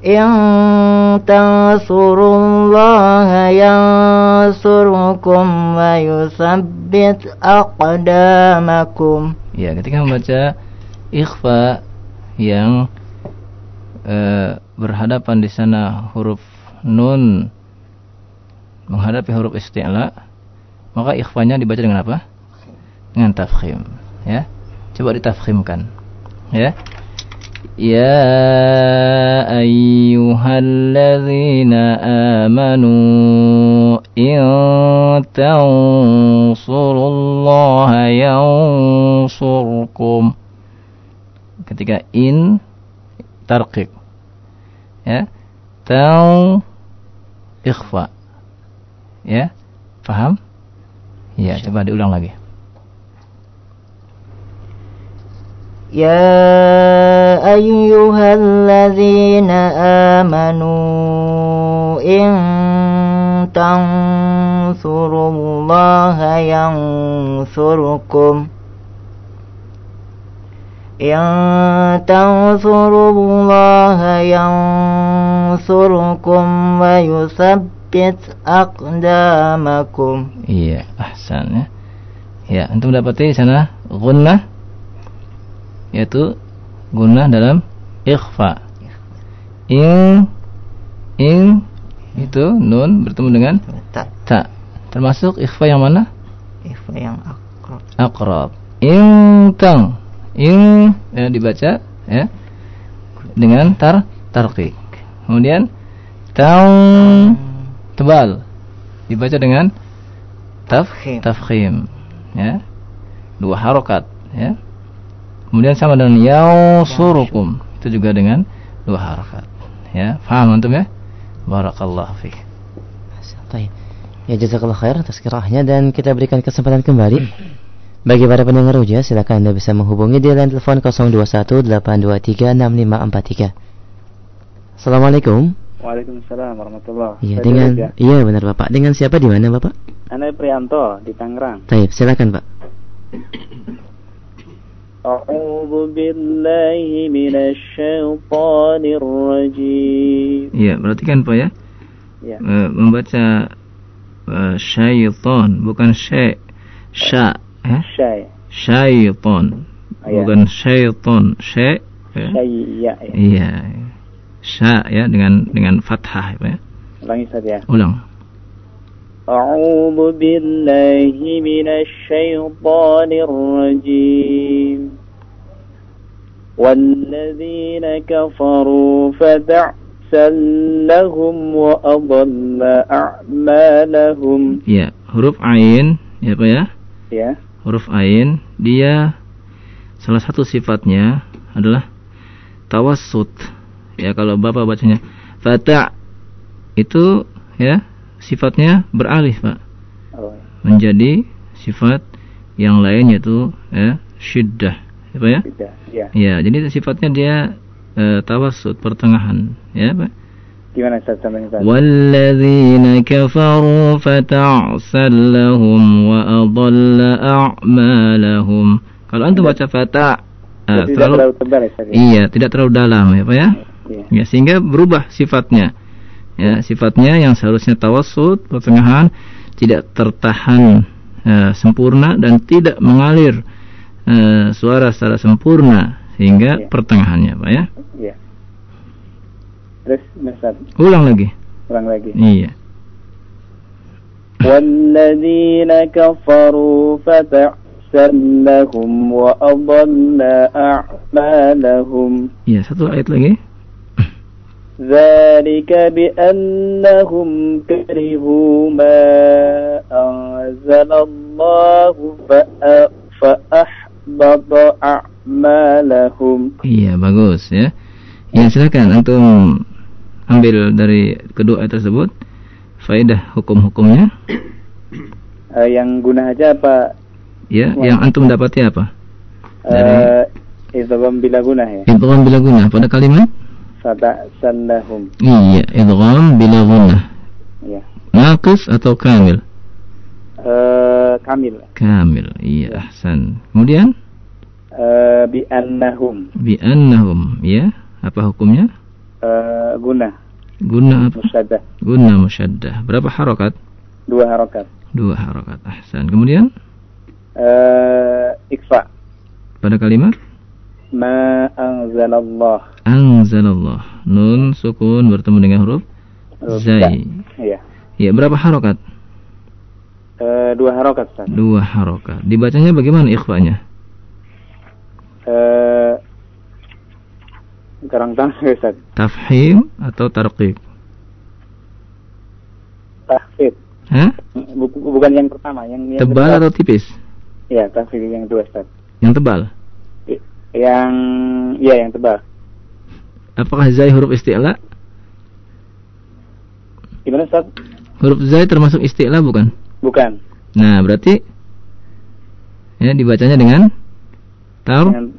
إن تنصروا الله ينصركم ويثبت أقدامكم Ya, ketika membaca ikhfa yang eh, berhadapan di sana huruf nun menghadapi huruf isti'la, maka ikhfanya dibaca dengan apa? Dengan tafkhim, ya. Coba ditafkhimkan. Ya. Ya ayyuhalladzina amanu in tansurullaha yansurkum ketika in tarqiq ya tau ikhfa ya paham ya coba diulang lagi يا أيها الذين آمنوا إن تنصروا الله ينصركم إن تنصروا الله ينصركم ويثبت أقدامكم iya ahsan ya ya antum dapati di sana gunnah yaitu gunnah dalam ikhfa ing ing itu nun bertemu dengan Tak ta termasuk ikhfa yang mana Ikhfa yang akrab akrab ing ing ya, dibaca ya dengan tar tarqiq. Kemudian tang tebal dibaca dengan taf Tafkhim. tafkhim ya. Dua harokat ya. Kemudian sama dengan yausurukum itu juga dengan dua harokat ya. Paham antum ya? Barakallahu Baik. Ya jazakallah khair atas kirahnya dan kita berikan kesempatan kembali bagi para pendengar Uja silakan Anda bisa menghubungi di line telepon 0218236543. Assalamualaikum. Waalaikumsalam warahmatullahi Iya dengan ya. iya benar Bapak. Dengan siapa di mana Bapak? Anda Prianto di Tangerang. Taib, silakan Pak. A'udzu billahi minasyaitonir rajim. ya perhatikan Pak ya Ya. Eh, membaca eh, syaitan bukan syai sya ya Syai. syaitan Oh, ya. bukan syaitan syai ya. Syai ya. ya. iya sya ya dengan dengan fathah ya Ulangi saja. ulang أعوذ بالله من الشيطان الرجيم والذين كفروا فتعسا لهم وأضل أعمالهم ya huruf ain ya Pak ya ya huruf ain dia salah satu sifatnya adalah tawassut. Ya kalau Bapak bacanya fata itu ya sifatnya beralih Pak. Oh, menjadi sifat yang lain yaitu ya syiddah ya Pak ya? Ya. Ya jadi sifatnya dia eh, tawassut pertengahan ya Pak Gimana Ustaz sampai Ustaz? Walladzina kafaru fata'sal lahum wa adalla a'malahum. Kalau antum baca fata uh, terlalu, terlalu tebal ya, Iya, tidak terlalu dalam ya, Pak ya. Iya. Ya, sehingga berubah sifatnya. Ya, sifatnya yang seharusnya tawassut, pertengahan tidak tertahan uh, sempurna dan tidak mengalir uh, suara secara sempurna sehingga ya. pertengahannya, Pak ya. terus Ustaz ulang lagi ulang lagi iya والذين كفروا فتعسا لهم وأضل أعمالهم iya satu ayat lagi ذلك بأنهم كرهوا ما أنزل الله فأ- فأحبط أعمالهم Iya bagus ya. Ya silakan antum ambil dari kedua ayat tersebut faedah hukum-hukumnya. [coughs] Eh, yang guna aja apa Ya, Wah. yang antum dapati apa? eh idgham bila guna ya Idgham bila gunnah pada kalimat? fata'san lahum Iya, idgham bila gunnah. ya Naqis atau kamil? eh kamil Kamil. Iya, ahsan. Kemudian eh bi annahum bi annahum, ya. Apa hukumnya? Eh, guna Guna apa? musyaddah Guna musyaddah. Berapa harokat? dua harokat. Dua harokat. Ahsan. Kemudian Eh, ikfa pada kalimat ma anzalallah. anzalallah. Nun sukun bertemu dengan huruf zai. Iya. Ya, berapa harokat? Eh, dua harokat Ustaz. Dua harokat. Dibacanya bagaimana ikhfanya? Eh, kurang tahu [laughs] Ustaz. Tafhim atau tarqiq? Tahfid. Hah? Bu- bukan yang pertama, yang yang Tebal kedua. atau tipis? Ya, tahfid yang kedua Ustaz. Yang tebal. Yang ya yang tebal. Apakah zai huruf isti'la? Gimana Ustaz? Huruf zai termasuk isti'la bukan? Bukan. Nah, berarti ya dibacanya dengan tar Dengan-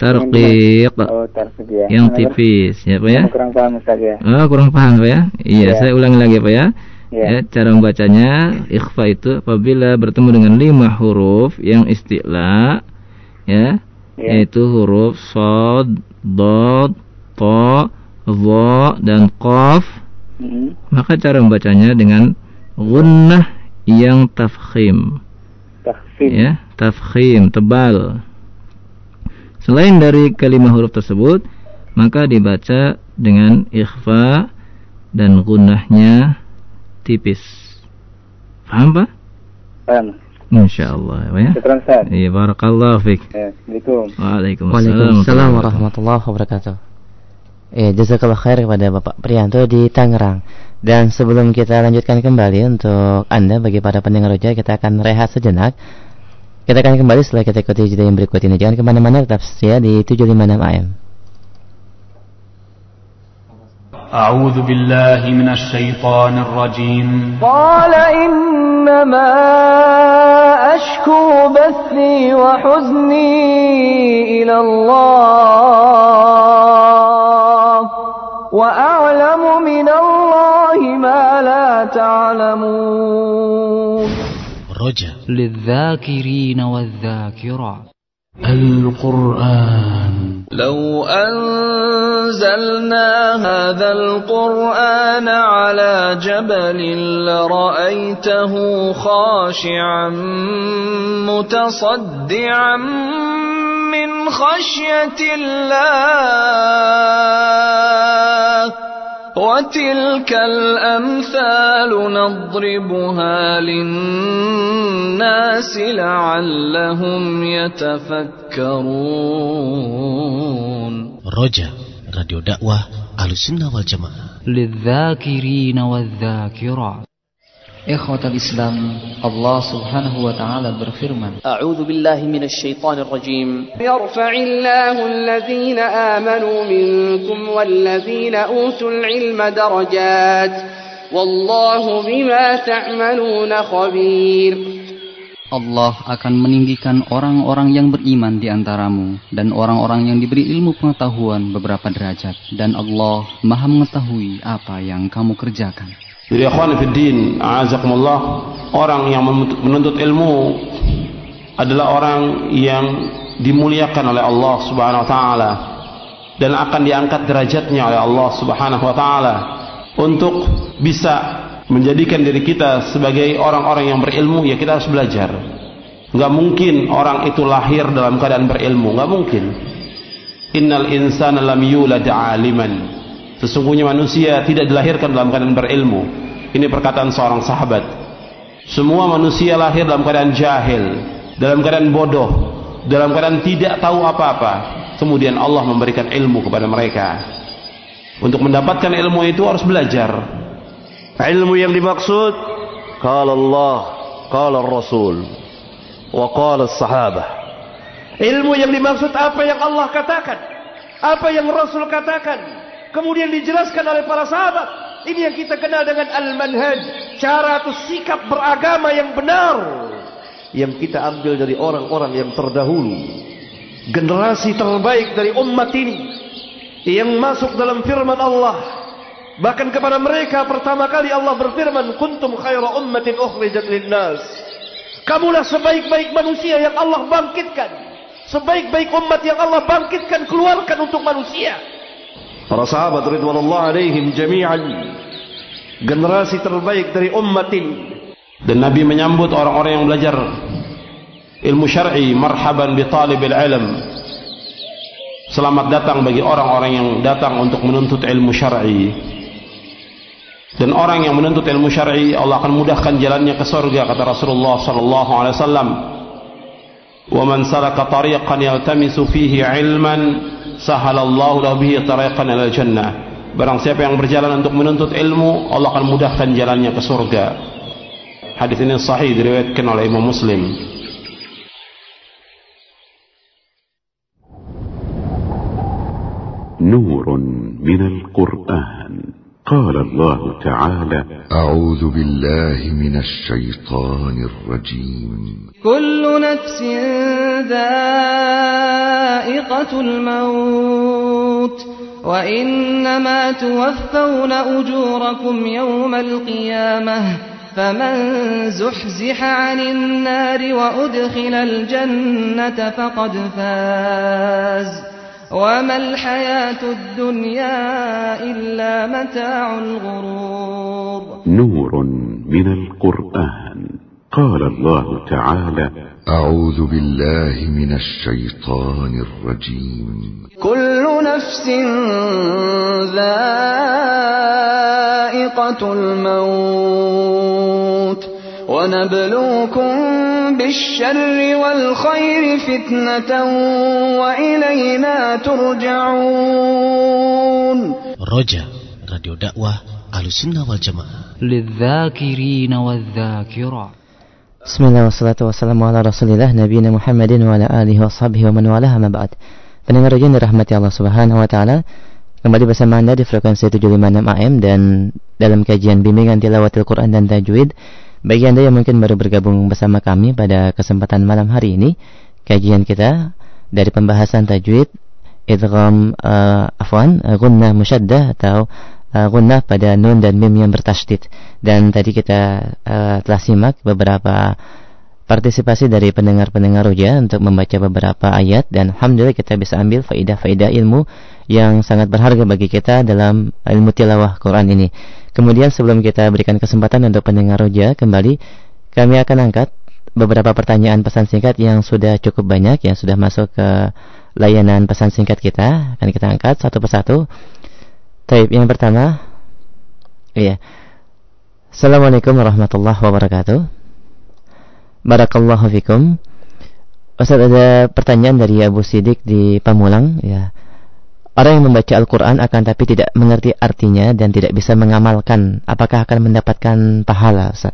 tarqiq Oh, ya. yang Mana- tipis, ya Pak ya? Kurang paham Ustaz ya. Oh, kurang paham Pak ya? Iya, Ya. saya ulangi lagi Pak ya. Ya. Ya, cara membacanya ikhfa itu apabila bertemu dengan lima huruf yang isti'la ya, Ya. yaitu huruf shad, dad, ta, dha dan qaf, Mm-mm. maka cara membacanya dengan gunnah yang tafkhim Tahfid. ya, tafkhim tebal. Selain dari kelima huruf tersebut, maka dibaca dengan ikhfa dan gunnahnya tipis. Paham Pak? Paham. Insyaallah ya. Ustaz. Iya, barakallahu fiik. Ya, Assalamualaikum. Waalaikumsalam. Waalaikumsalam warahmatullahi wabarakatuh. Ya, jazakallah khair kepada Bapak Prianto di Tangerang. Dan sebelum kita lanjutkan kembali untuk Anda bagi para pendengar roja, kita akan rehat sejenak. Kita akan kembali setelah kita ikuti jeda yang berikut ini. Jangan kemana-mana, tetap setia di 756 AM. أعوذ بالله من الشيطان الرجيم قال إنما أشكو بثي وحزني إلى الله وأعلم من الله ما لا تعلمون رجا للذاكرين والذاكرات. القرآن. لو أنزلنا هذا القرآن على جبل لرأيته خاشعا متصدعا من خشية الله. وتلك الأمثال نضربها للناس لعلهم يتفكرون. رجا راديو دعوة أهل السنة والجماعة. للذاكرين والذاكرات. Ikhwatul Islam, Allah Subhanahu wa taala berfirman, A'udzu billahi minasy syaithanir rajim. Yarfa'illahu alladhina amanu minkum walladzina utul ilma darajat. Wallahu bima ta'maluna khabir. Allah akan meninggikan orang-orang yang beriman di antaramu dan orang-orang yang diberi ilmu pengetahuan beberapa derajat dan Allah Maha mengetahui apa yang kamu kerjakan. Jadi akhwan fiddin, a'azakumullah, orang yang menuntut ilmu adalah orang yang dimuliakan oleh Allah Subhanahu wa taala dan akan diangkat derajatnya oleh Allah Subhanahu wa taala untuk bisa menjadikan diri kita sebagai orang-orang yang berilmu ya kita harus belajar. Enggak mungkin orang itu lahir dalam keadaan berilmu, enggak mungkin. Innal insana lam yulad aliman. Sesungguhnya manusia tidak dilahirkan dalam keadaan berilmu. Ini perkataan seorang sahabat. Semua manusia lahir dalam keadaan jahil, dalam keadaan bodoh, dalam keadaan tidak tahu apa-apa. Kemudian Allah memberikan ilmu kepada mereka. Untuk mendapatkan ilmu itu harus belajar. Ilmu yang dimaksud qala Allah, qala Rasul, wa qala sahabah. Ilmu yang dimaksud apa yang Allah katakan, apa yang Rasul katakan, kemudian dijelaskan oleh para sahabat. Ini yang kita kenal dengan al-manhaj, cara atau sikap beragama yang benar yang kita ambil dari orang-orang yang terdahulu. Generasi terbaik dari umat ini yang masuk dalam firman Allah. Bahkan kepada mereka pertama kali Allah berfirman, "Kuntum khaira ummatin ukhrijat lin-nas." Kamulah sebaik-baik manusia yang Allah bangkitkan. Sebaik-baik umat yang Allah bangkitkan keluarkan untuk manusia. Para sahabat ridwanullah alaihim jami'an. Generasi terbaik dari umat ini. Dan Nabi menyambut orang-orang yang belajar ilmu syar'i marhaban bi talibil ilm. Selamat datang bagi orang-orang yang datang untuk menuntut ilmu syar'i. Dan orang yang menuntut ilmu syar'i Allah akan mudahkan jalannya ke surga kata Rasulullah sallallahu alaihi wasallam. Wa man salaka tariqan yaltamisu fihi ilman sahalallahu lahu bihi tariqan ila jannah barang siapa yang berjalan untuk menuntut ilmu Allah akan mudahkan jalannya ke surga hadis ini sahih diriwayatkan oleh Imam Muslim نور من القرآن قال الله تعالى أعوذ بالله من الشيطان الرجيم. كل نفس ذائقة الموت وإنما توفون أجوركم يوم القيامة فمن زحزح عن النار وأدخل الجنة فقد فاز. وما الحياة الدنيا إلا متاع الغرور نور من القرآن. قال الله تعالى أعوذ بالله من الشيطان الرجيم. كل نفس ذائقة الموت ونبلوكم بالشر والخير فتنة وإلينا ترجعون. رجاء راديو دعوة أهل السنة والجماعة. للذاكرين والذاكرات. بسم الله والصلاة والسلام على رسول الله نبينا محمد وعلى آله وصحبه ومن والاه ما بعد. Pendengar رجعنا dirahmati الله سبحانه وتعالى kembali bersama Anda di frekuensi 756 AM dan dalam kajian bimbingan tilawatil Quran dan tajwid Bagi anda yang mungkin baru bergabung bersama kami pada kesempatan malam hari ini Kajian kita dari pembahasan tajwid Idgham uh, afwan, uh, gunnah musyaddah atau uh, pada nun dan mim yang bertasydid dan tadi kita uh, telah simak beberapa partisipasi dari pendengar-pendengar ruja untuk membaca beberapa ayat dan alhamdulillah kita bisa ambil faidah-faidah ilmu yang sangat berharga bagi kita dalam ilmu tilawah Quran ini. Kemudian sebelum kita berikan kesempatan untuk pendengar roja kembali, kami akan angkat beberapa pertanyaan pesan singkat yang sudah cukup banyak yang sudah masuk ke layanan pesan singkat kita. Akan kita angkat satu persatu. Taib yang pertama, iya. Assalamualaikum warahmatullahi wabarakatuh. Barakallahu fikum. Ustaz ada pertanyaan dari Abu Sidik di Pamulang ya. Orang yang membaca Al-Quran akan tapi tidak mengerti artinya dan tidak bisa mengamalkan, apakah akan mendapatkan pahala, Ustaz?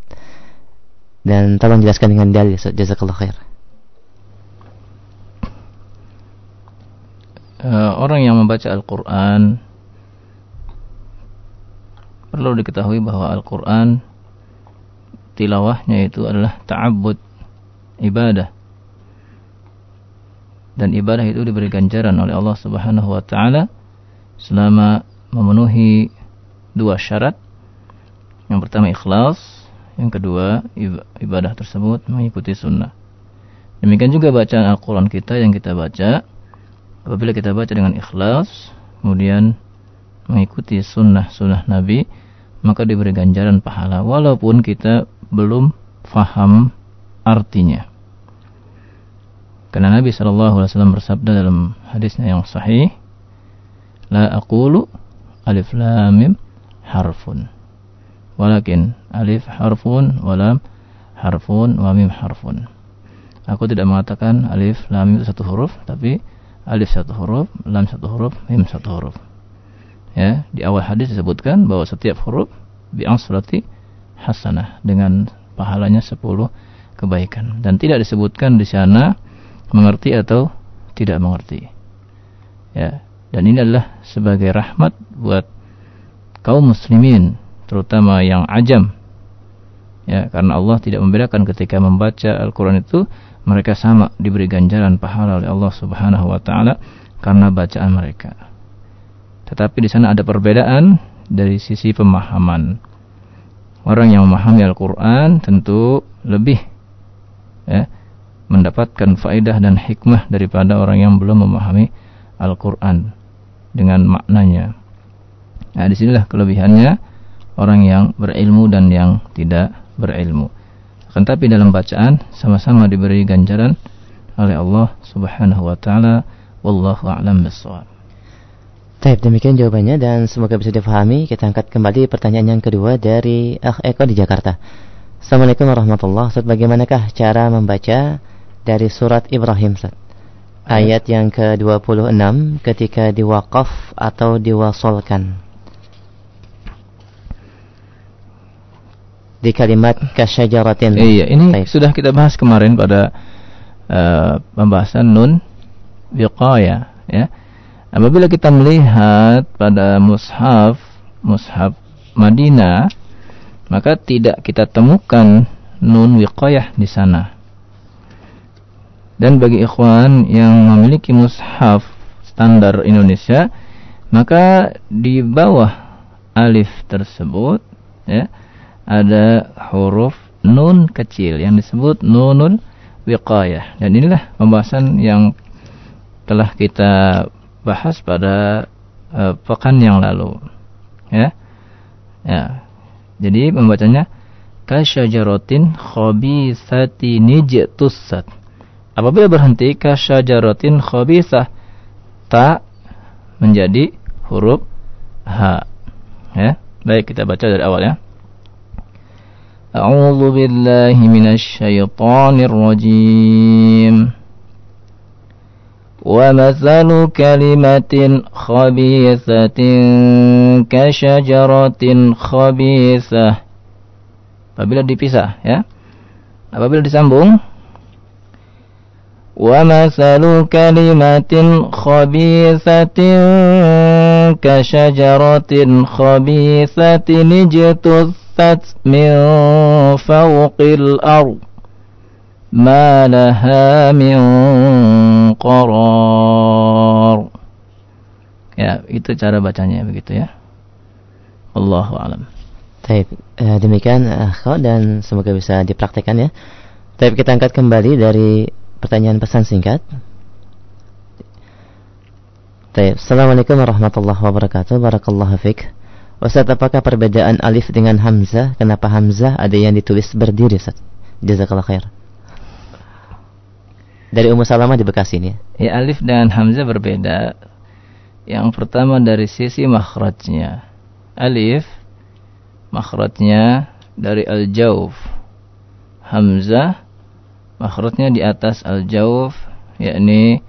Dan tolong jelaskan dengan dalil, Ustaz. Jazakallah khair. Uh, orang yang membaca Al-Quran perlu diketahui bahwa Al-Quran tilawahnya itu adalah ta'abbud ibadah dan ibadah itu diberi ganjaran oleh Allah Subhanahu wa taala selama memenuhi dua syarat. Yang pertama ikhlas, yang kedua ibadah tersebut mengikuti sunnah. Demikian juga bacaan Al-Quran kita yang kita baca Apabila kita baca dengan ikhlas Kemudian mengikuti sunnah-sunnah Nabi Maka diberi ganjaran pahala Walaupun kita belum faham artinya karena Nabi Wasallam bersabda dalam hadisnya yang sahih, la aqulu alif lam mim harfun, walakin alif harfun, walam harfun, wa mim harfun. Aku tidak mengatakan alif lam itu satu huruf, tapi alif satu huruf, lam satu huruf, mim satu huruf. Ya, di awal hadis disebutkan bahwa setiap huruf bi'asrati hasanah dengan pahalanya 10 kebaikan dan tidak disebutkan di sana mengerti atau tidak mengerti. Ya, dan ini adalah sebagai rahmat buat kaum muslimin, terutama yang ajam. Ya, karena Allah tidak membedakan ketika membaca Al-Qur'an itu mereka sama diberi ganjaran pahala oleh Allah Subhanahu wa taala karena bacaan mereka. Tetapi di sana ada perbedaan dari sisi pemahaman. Orang yang memahami Al-Qur'an tentu lebih ya, mendapatkan faedah dan hikmah daripada orang yang belum memahami Al-Quran dengan maknanya. Nah, di sinilah kelebihannya orang yang berilmu dan yang tidak berilmu. Akan tapi dalam bacaan sama-sama diberi ganjaran oleh Allah Subhanahu wa taala. Wallahu a'lam bissawab. Baik, demikian jawabannya dan semoga bisa dipahami. Kita angkat kembali pertanyaan yang kedua dari Akh Eko di Jakarta. Assalamualaikum warahmatullahi wabarakatuh. Bagaimanakah cara membaca dari surat Ibrahim, Ustaz? Ayat yang ke-26 ketika diwakaf atau diwasolkan. Di kalimat kasyajaratin. Iya, ini Baik. sudah kita bahas kemarin pada uh, pembahasan nun wiqaya, ya Apabila kita melihat pada mushaf mushaf Madinah, maka tidak kita temukan nun wiqayah di sana. Dan bagi ikhwan yang memiliki mushaf standar Indonesia, maka di bawah alif tersebut ya ada huruf nun kecil yang disebut nunul wiqayah. Dan inilah pembahasan yang telah kita bahas pada uh, pekan yang lalu. Ya. Ya. Jadi membacanya kasyajaratin khabithati nijtussat. Apabila berhenti kasyajaratin khabithah ta menjadi huruf ha. Ya. Baik kita baca dari awal ya. A'udzu billahi minasy syaithanir rajim. ومثل كلمة خبيثة كشجرة خبيثة apabila dipisah ya apabila disambung ومثل كلمة خبيثة كشجرة خبيثة اجتثت من فوق الأرض ما لها من qarar. Ya, itu cara bacanya begitu ya. Allahu alam. Baik, eh, demikian uh, dan semoga bisa dipraktekkan ya. Tapi kita angkat kembali dari pertanyaan pesan singkat. Baik, Assalamualaikum warahmatullahi wabarakatuh. Barakallahu fiqh. Ustaz, apakah perbedaan alif dengan hamzah? Kenapa hamzah ada yang ditulis berdiri, Ustaz? Jazakallah khair. Dari Ummu Salamah di Bekasi ini. Ya, alif dan hamzah berbeda. Yang pertama dari sisi makhrajnya. Alif makhrajnya dari al-jauf. Hamzah makhrajnya di atas al-jauf yakni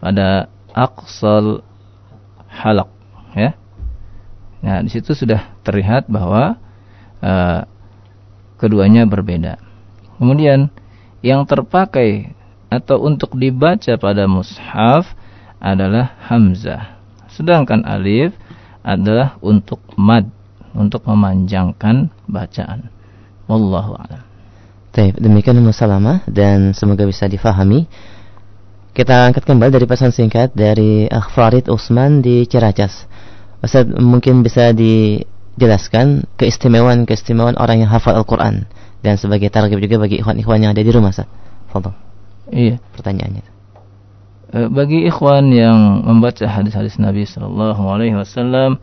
pada aqsal halak ya. Nah, di situ sudah terlihat bahwa uh, keduanya berbeda. Kemudian yang terpakai atau untuk dibaca pada mushaf adalah hamzah. Sedangkan alif adalah untuk mad, untuk memanjangkan bacaan. Wallahu a'lam. Baik, demikian Salamah dan semoga bisa difahami. Kita angkat kembali dari pesan singkat dari Akh Farid Usman di Ciracas. Ustaz mungkin bisa dijelaskan keistimewaan-keistimewaan orang yang hafal Al-Quran dan sebagai target juga bagi ikhwan-ikhwan yang ada di rumah Ustaz. Fadol. Iya. Pertanyaannya. E, bagi ikhwan yang membaca hadis-hadis Nabi Sallallahu Alaihi Wasallam,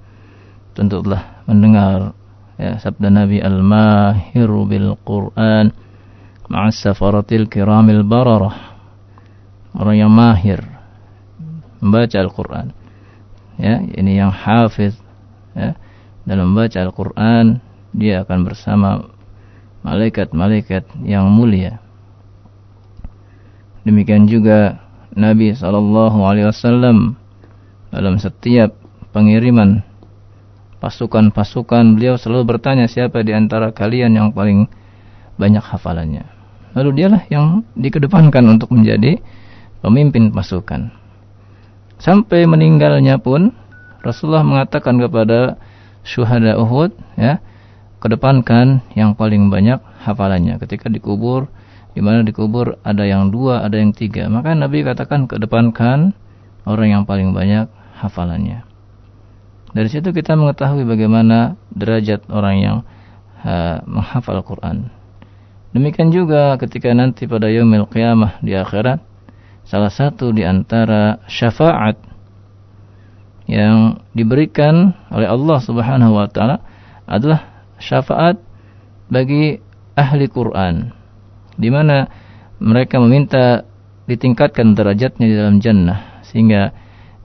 tentu telah mendengar ya, sabda Nabi al-mahiru bil Quran ma'as safaratil kiramil bararah. Orang yang mahir membaca Al-Quran. Ya, ini yang hafiz ya, dalam membaca Al-Quran dia akan bersama malaikat-malaikat yang mulia Demikian juga Nabi Wasallam dalam setiap pengiriman pasukan-pasukan beliau selalu bertanya siapa di antara kalian yang paling banyak hafalannya. Lalu dialah yang dikedepankan untuk menjadi pemimpin pasukan. Sampai meninggalnya pun Rasulullah mengatakan kepada syuhada Uhud ya, kedepankan yang paling banyak hafalannya ketika dikubur di mana dikubur ada yang dua, ada yang tiga. Maka Nabi katakan kedepankan orang yang paling banyak hafalannya. Dari situ kita mengetahui bagaimana derajat orang yang uh, menghafal Quran. Demikian juga ketika nanti pada yaumil qiyamah di akhirat, salah satu di antara syafaat yang diberikan oleh Allah Subhanahu wa taala adalah syafaat bagi ahli Quran di mana mereka meminta ditingkatkan derajatnya di dalam jannah sehingga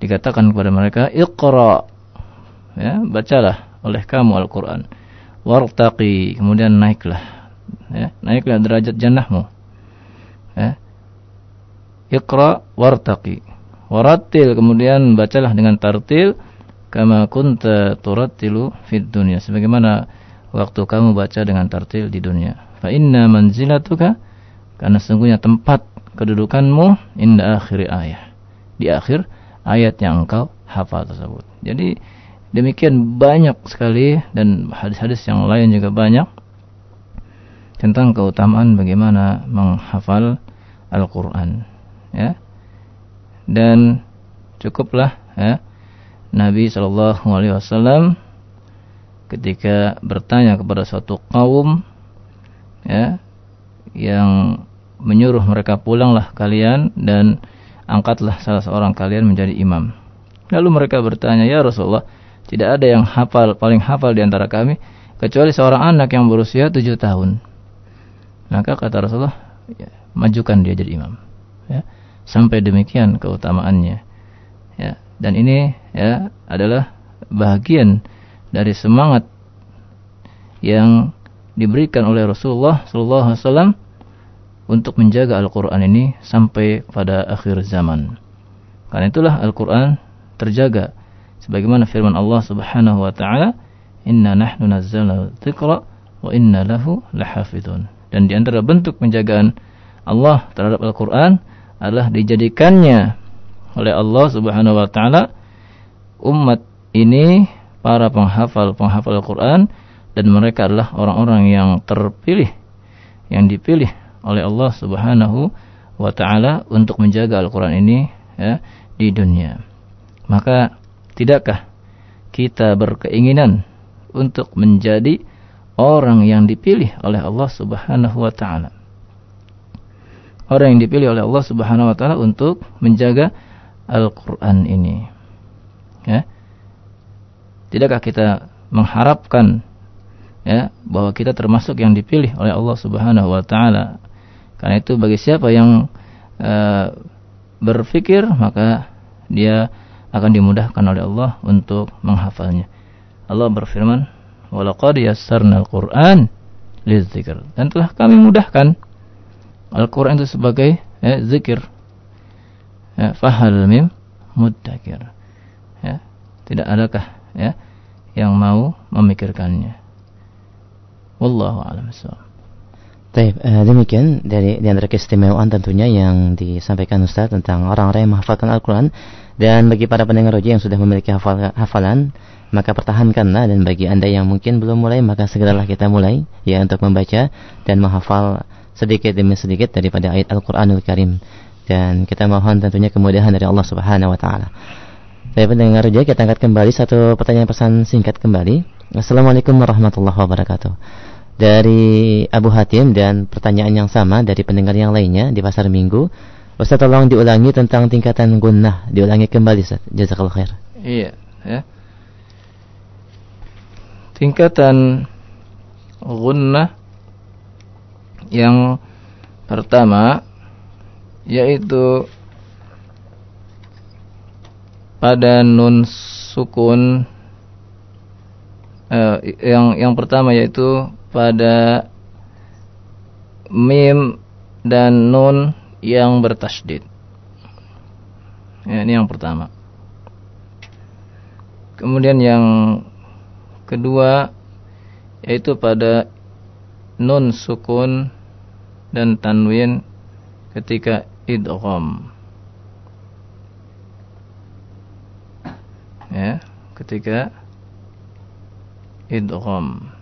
dikatakan kepada mereka iqra ya bacalah oleh kamu Al-Qur'an wartaqi kemudian naiklah ya naiklah derajat jannahmu. Ya. Iqra wartaqi. Warattil kemudian bacalah dengan tartil kama kunta turattilu fid dunya. Sebagaimana waktu kamu baca dengan tartil di dunia. Fa inna manzilatuka karena sesungguhnya tempat kedudukanmu inda akhir ayat. Di akhir ayat yang engkau hafal tersebut. Jadi demikian banyak sekali dan hadis-hadis yang lain juga banyak tentang keutamaan bagaimana menghafal Al-Qur'an ya. Dan cukuplah ya Nabi wasallam ketika bertanya kepada suatu kaum ya yang menyuruh mereka pulanglah kalian dan angkatlah salah seorang kalian menjadi imam. Lalu mereka bertanya, "Ya Rasulullah, tidak ada yang hafal paling hafal di antara kami kecuali seorang anak yang berusia tujuh tahun." Maka kata Rasulullah, ya, majukan dia jadi imam. Ya, sampai demikian keutamaannya. Ya, dan ini ya adalah bagian dari semangat yang diberikan oleh Rasulullah sallallahu alaihi wasallam untuk menjaga Al-Quran ini sampai pada akhir zaman. Karena itulah Al-Quran terjaga. Sebagaimana firman Allah subhanahu wa ta'ala, Inna nahnu nazzalna dzikra wa inna lahu lahafidun. Dan di antara bentuk penjagaan Allah terhadap Al-Quran adalah dijadikannya oleh Allah subhanahu wa ta'ala umat ini para penghafal-penghafal Al-Quran dan mereka adalah orang-orang yang terpilih yang dipilih oleh Allah Subhanahu wa taala untuk menjaga Al-Qur'an ini ya di dunia. Maka tidakkah kita berkeinginan untuk menjadi orang yang dipilih oleh Allah Subhanahu wa taala? Orang yang dipilih oleh Allah Subhanahu wa taala untuk menjaga Al-Qur'an ini. Ya. Tidakkah kita mengharapkan ya bahwa kita termasuk yang dipilih oleh Allah Subhanahu wa taala karena itu bagi siapa yang uh, berfikir maka dia akan dimudahkan oleh Allah untuk menghafalnya. Allah berfirman, "Walaqad yassarnal Qur'an lidzikr." Dan telah kami mudahkan Al-Qur'an itu sebagai ya, zikir. Ya, fahal mim muddakir. Ya, tidak adakah ya yang mau memikirkannya. Wallahu a'lam. Baik, uh, demikian dari di antara keistimewaan tentunya yang disampaikan Ustaz tentang orang-orang yang menghafalkan Al-Quran dan bagi para pendengar roji yang sudah memiliki hafal, hafalan maka pertahankanlah dan bagi anda yang mungkin belum mulai maka segeralah kita mulai ya untuk membaca dan menghafal sedikit demi sedikit daripada ayat Al-Quranul Karim dan kita mohon tentunya kemudahan dari Allah Subhanahu Wa Taala. Baik pendengar roji kita angkat kembali satu pertanyaan pesan singkat kembali. Assalamualaikum warahmatullahi wabarakatuh dari Abu Hatim dan pertanyaan yang sama dari pendengar yang lainnya di pasar minggu. Ustaz tolong diulangi tentang tingkatan gunnah, diulangi kembali Ustaz. Jazakallahu khair. Iya, ya. Tingkatan gunnah yang pertama yaitu pada nun sukun eh, yang yang pertama yaitu pada mim dan nun yang bertasdid. Ya, ini yang pertama. Kemudian yang kedua yaitu pada nun sukun dan tanwin ketika idgham. Ya, ketika idgham.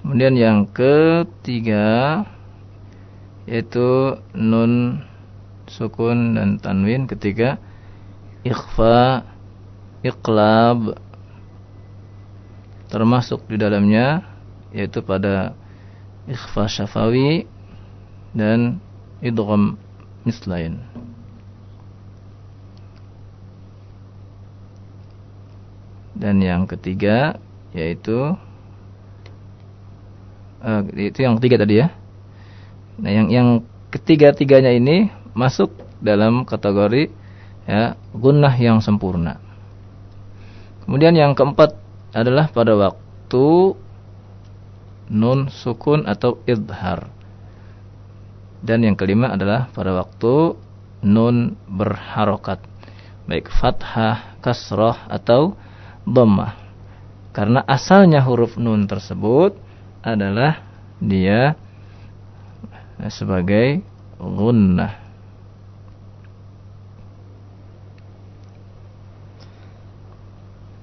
Kemudian yang ketiga yaitu nun sukun dan tanwin ketika ikhfa iqlab termasuk di dalamnya yaitu pada ikhfa syafawi dan idgham mislain. Dan yang ketiga yaitu uh, itu yang ketiga tadi ya. Nah, yang yang ketiga-tiganya ini masuk dalam kategori ya gunnah yang sempurna. Kemudian yang keempat adalah pada waktu nun sukun atau idhar. Dan yang kelima adalah pada waktu nun berharokat. Baik fathah, kasrah atau dhammah. Karena asalnya huruf nun tersebut adalah dia sebagai gunnah.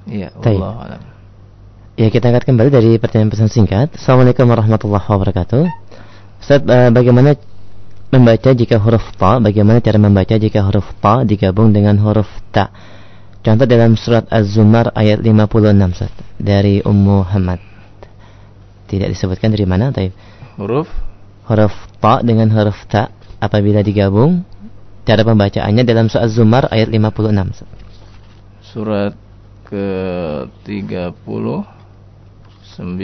Iya, Allah alam. Ya, kita angkat kembali dari pertanyaan pesan singkat. Assalamualaikum warahmatullahi wabarakatuh. Ustaz, uh, bagaimana membaca jika huruf ta? Bagaimana cara membaca jika huruf ta digabung dengan huruf ta? Contoh dalam surat Az-Zumar ayat 56 Ustaz, dari Ummu Hamad. Tidak disebutkan dari mana, tapi huruf huruf ta dengan huruf ta apabila digabung cara pembacaannya dalam surat Az-Zumar ayat 56 Ustaz. Surat ke-39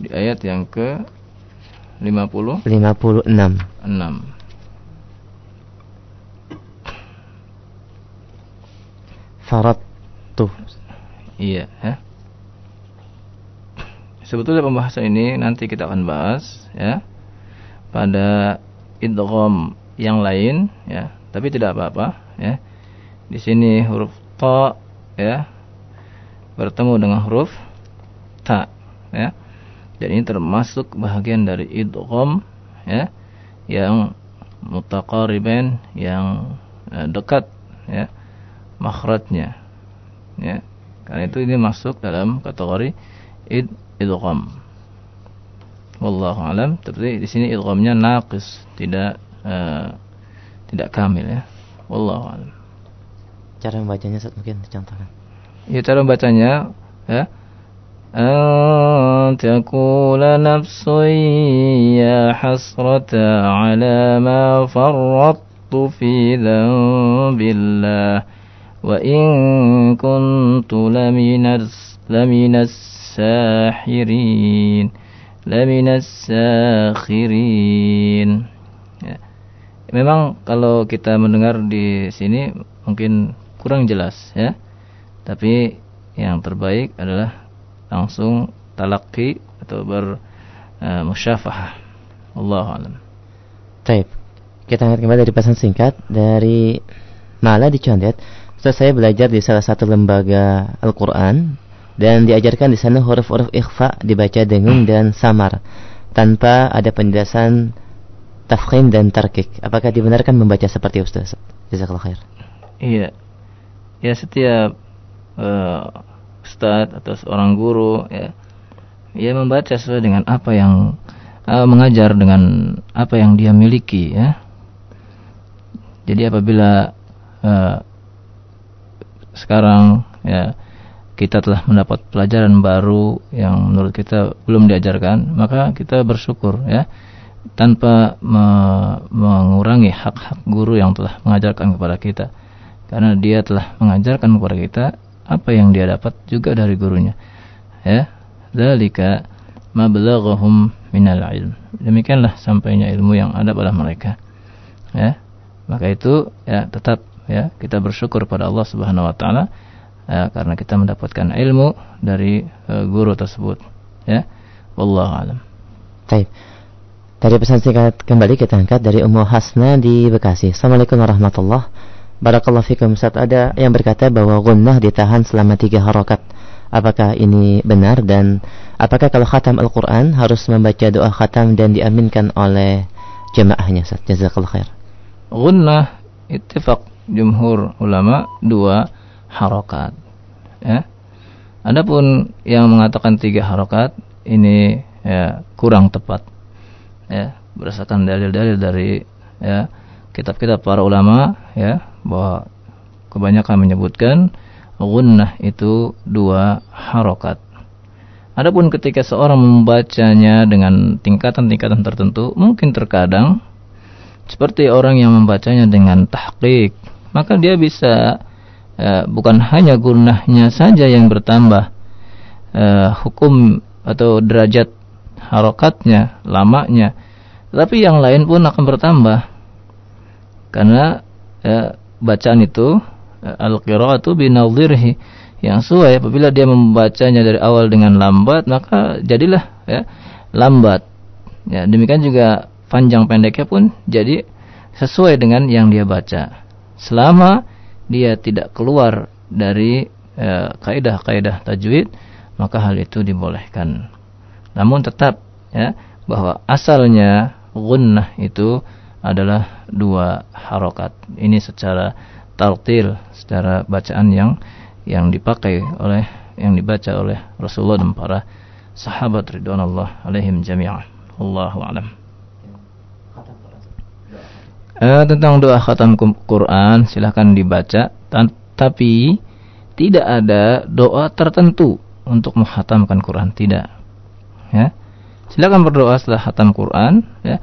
di ayat yang ke 50 56 6 tuh. Iya, ya. Sebetulnya pembahasan ini nanti kita akan bahas ya pada idgham yang lain ya, tapi tidak apa-apa ya. Di sini huruf ta ya bertemu dengan huruf ta ya. Dan ini termasuk bagian dari idgham ya yang mutaqariban yang eh, dekat ya makhrajnya ya. Karena itu ini masuk dalam kategori id idgham. Wallahu alam, tapi di sini idghamnya naqis, tidak uh, tidak kamil ya. Wallahu alam Cara membacanya Ustaz mungkin dicontohkan. Ya cara membacanya ya. أن تقول نفس يا حسرة على ما فرطت في ذنب الله وإن كنت لمن لمن الساحرين لمن الساخرين ya. Memang kalau kita mendengar di sini mungkin kurang jelas ya. Tapi yang terbaik adalah langsung talaki atau ber uh, musyafahah. Allah alam. Baik. Kita angkat kembali dari pesan singkat dari Mala di Condet. Setelah saya belajar di salah satu lembaga Al-Quran dan diajarkan di sana huruf-huruf ikhfa dibaca dengung dan samar tanpa ada penjelasan tafkhim dan tarkik. Apakah dibenarkan membaca seperti Ustaz? Jazakallah khair. Iya ya setiap uh, ustadz atau seorang guru ya ia membaca sesuai dengan apa yang uh, mengajar dengan apa yang dia miliki ya. Jadi apabila uh, sekarang ya kita telah mendapat pelajaran baru yang menurut kita belum diajarkan maka kita bersyukur ya tanpa me mengurangi hak-hak guru yang telah mengajarkan kepada kita karena dia telah mengajarkan kepada kita apa yang dia dapat juga dari gurunya. Ya dzalika mablaghahum minal ilm. Demikianlah sampainya ilmu yang ada pada mereka. Ya maka itu ya tetap ya kita bersyukur pada Allah Subhanahu wa taala ya, karena kita mendapatkan ilmu dari uh, guru tersebut. Ya wallahu alam. Baik. Dari pesan singkat kembali kita angkat dari Ummu Hasna di Bekasi. Assalamualaikum warahmatullahi Barakallahu fikum. Ustaz ada yang berkata bahwa gunnah ditahan selama tiga harokat. Apakah ini benar dan apakah kalau khatam Al-Quran harus membaca doa khatam dan diaminkan oleh jemaahnya Ustaz? Jazakallah khair. Gunnah ittifaq jumhur ulama dua harokat. Ya. Adapun yang mengatakan tiga harokat ini ya kurang tepat. Ya berdasarkan dalil-dalil dari ya kitab-kitab para ulama ya bahwa kebanyakan menyebutkan gunnah itu dua harokat. Adapun ketika seorang membacanya dengan tingkatan-tingkatan tertentu, mungkin terkadang seperti orang yang membacanya dengan tahqiq, maka dia bisa uh, bukan hanya gunahnya saja yang bertambah, uh, hukum atau derajat harokatnya, lamanya, tapi yang lain pun akan bertambah karena uh, bacaan itu uh, al-qiraatu binadhirhi yang sesuai. Apabila dia membacanya dari awal dengan lambat maka jadilah ya lambat. Ya demikian juga panjang pendeknya pun jadi sesuai dengan yang dia baca. Selama dia tidak keluar dari ya, kaidah-kaidah tajwid maka hal itu dibolehkan. Namun tetap ya bahwa asalnya gunnah itu adalah dua harokat. Ini secara taltil secara bacaan yang yang dipakai oleh yang dibaca oleh Rasulullah dan para sahabat ridwanullah alaihim jami'ah. Allahu a'lam. Eh, tentang doa khatam Quran silahkan dibaca. Tapi tidak ada doa tertentu untuk menghatamkan Quran. Tidak. Ya. Silakan berdoa setelah khatam Quran ya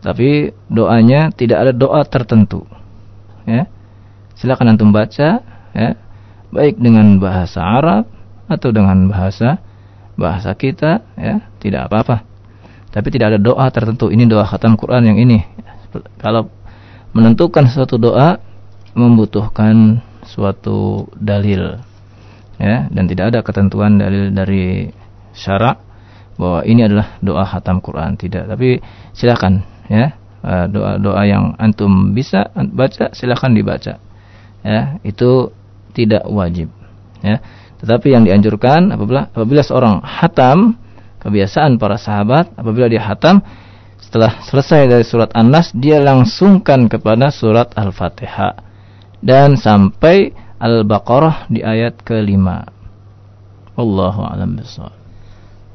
tapi doanya tidak ada doa tertentu. Ya. Silakan antum baca ya. Baik dengan bahasa Arab atau dengan bahasa bahasa kita ya. Tidak apa-apa. Tapi tidak ada doa tertentu. Ini doa khatam Quran yang ini. Kalau menentukan suatu doa membutuhkan suatu dalil ya. Dan tidak ada ketentuan dalil dari syarak bahwa ini adalah doa khatam Quran. Tidak. Tapi silakan ya doa-doa yang antum bisa baca silakan dibaca ya itu tidak wajib ya tetapi yang dianjurkan apabila apabila seorang hatam kebiasaan para sahabat apabila dia hatam setelah selesai dari surat An-Nas dia langsungkan kepada surat Al-Fatihah dan sampai Al-Baqarah di ayat kelima. Allahu a'lam bishawab.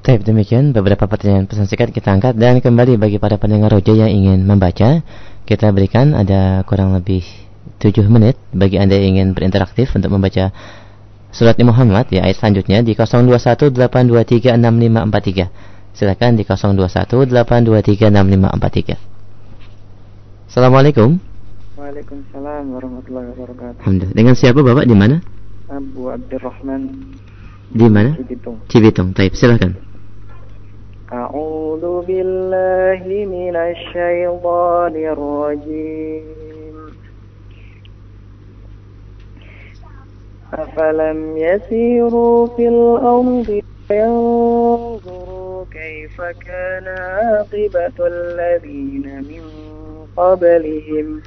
Baik, demikian beberapa pertanyaan pesan singkat kita angkat dan kembali bagi para pendengar roja yang ingin membaca, kita berikan ada kurang lebih 7 menit bagi Anda yang ingin berinteraktif untuk membaca surat Muhammad ya ayat selanjutnya di 0218236543. Silakan di 0218236543. Assalamualaikum. Waalaikumsalam warahmatullahi wabarakatuh. Alhamdulillah. Dengan siapa Bapak di mana? Abu Abdurrahman. Di mana? Cibitung. Cibitung. Taib, silakan. A'udzu billahi minasy syaithanir rajim. أفلم يسيروا في الأرض فينظروا كيف كان عاقبة الذين من قبلهم.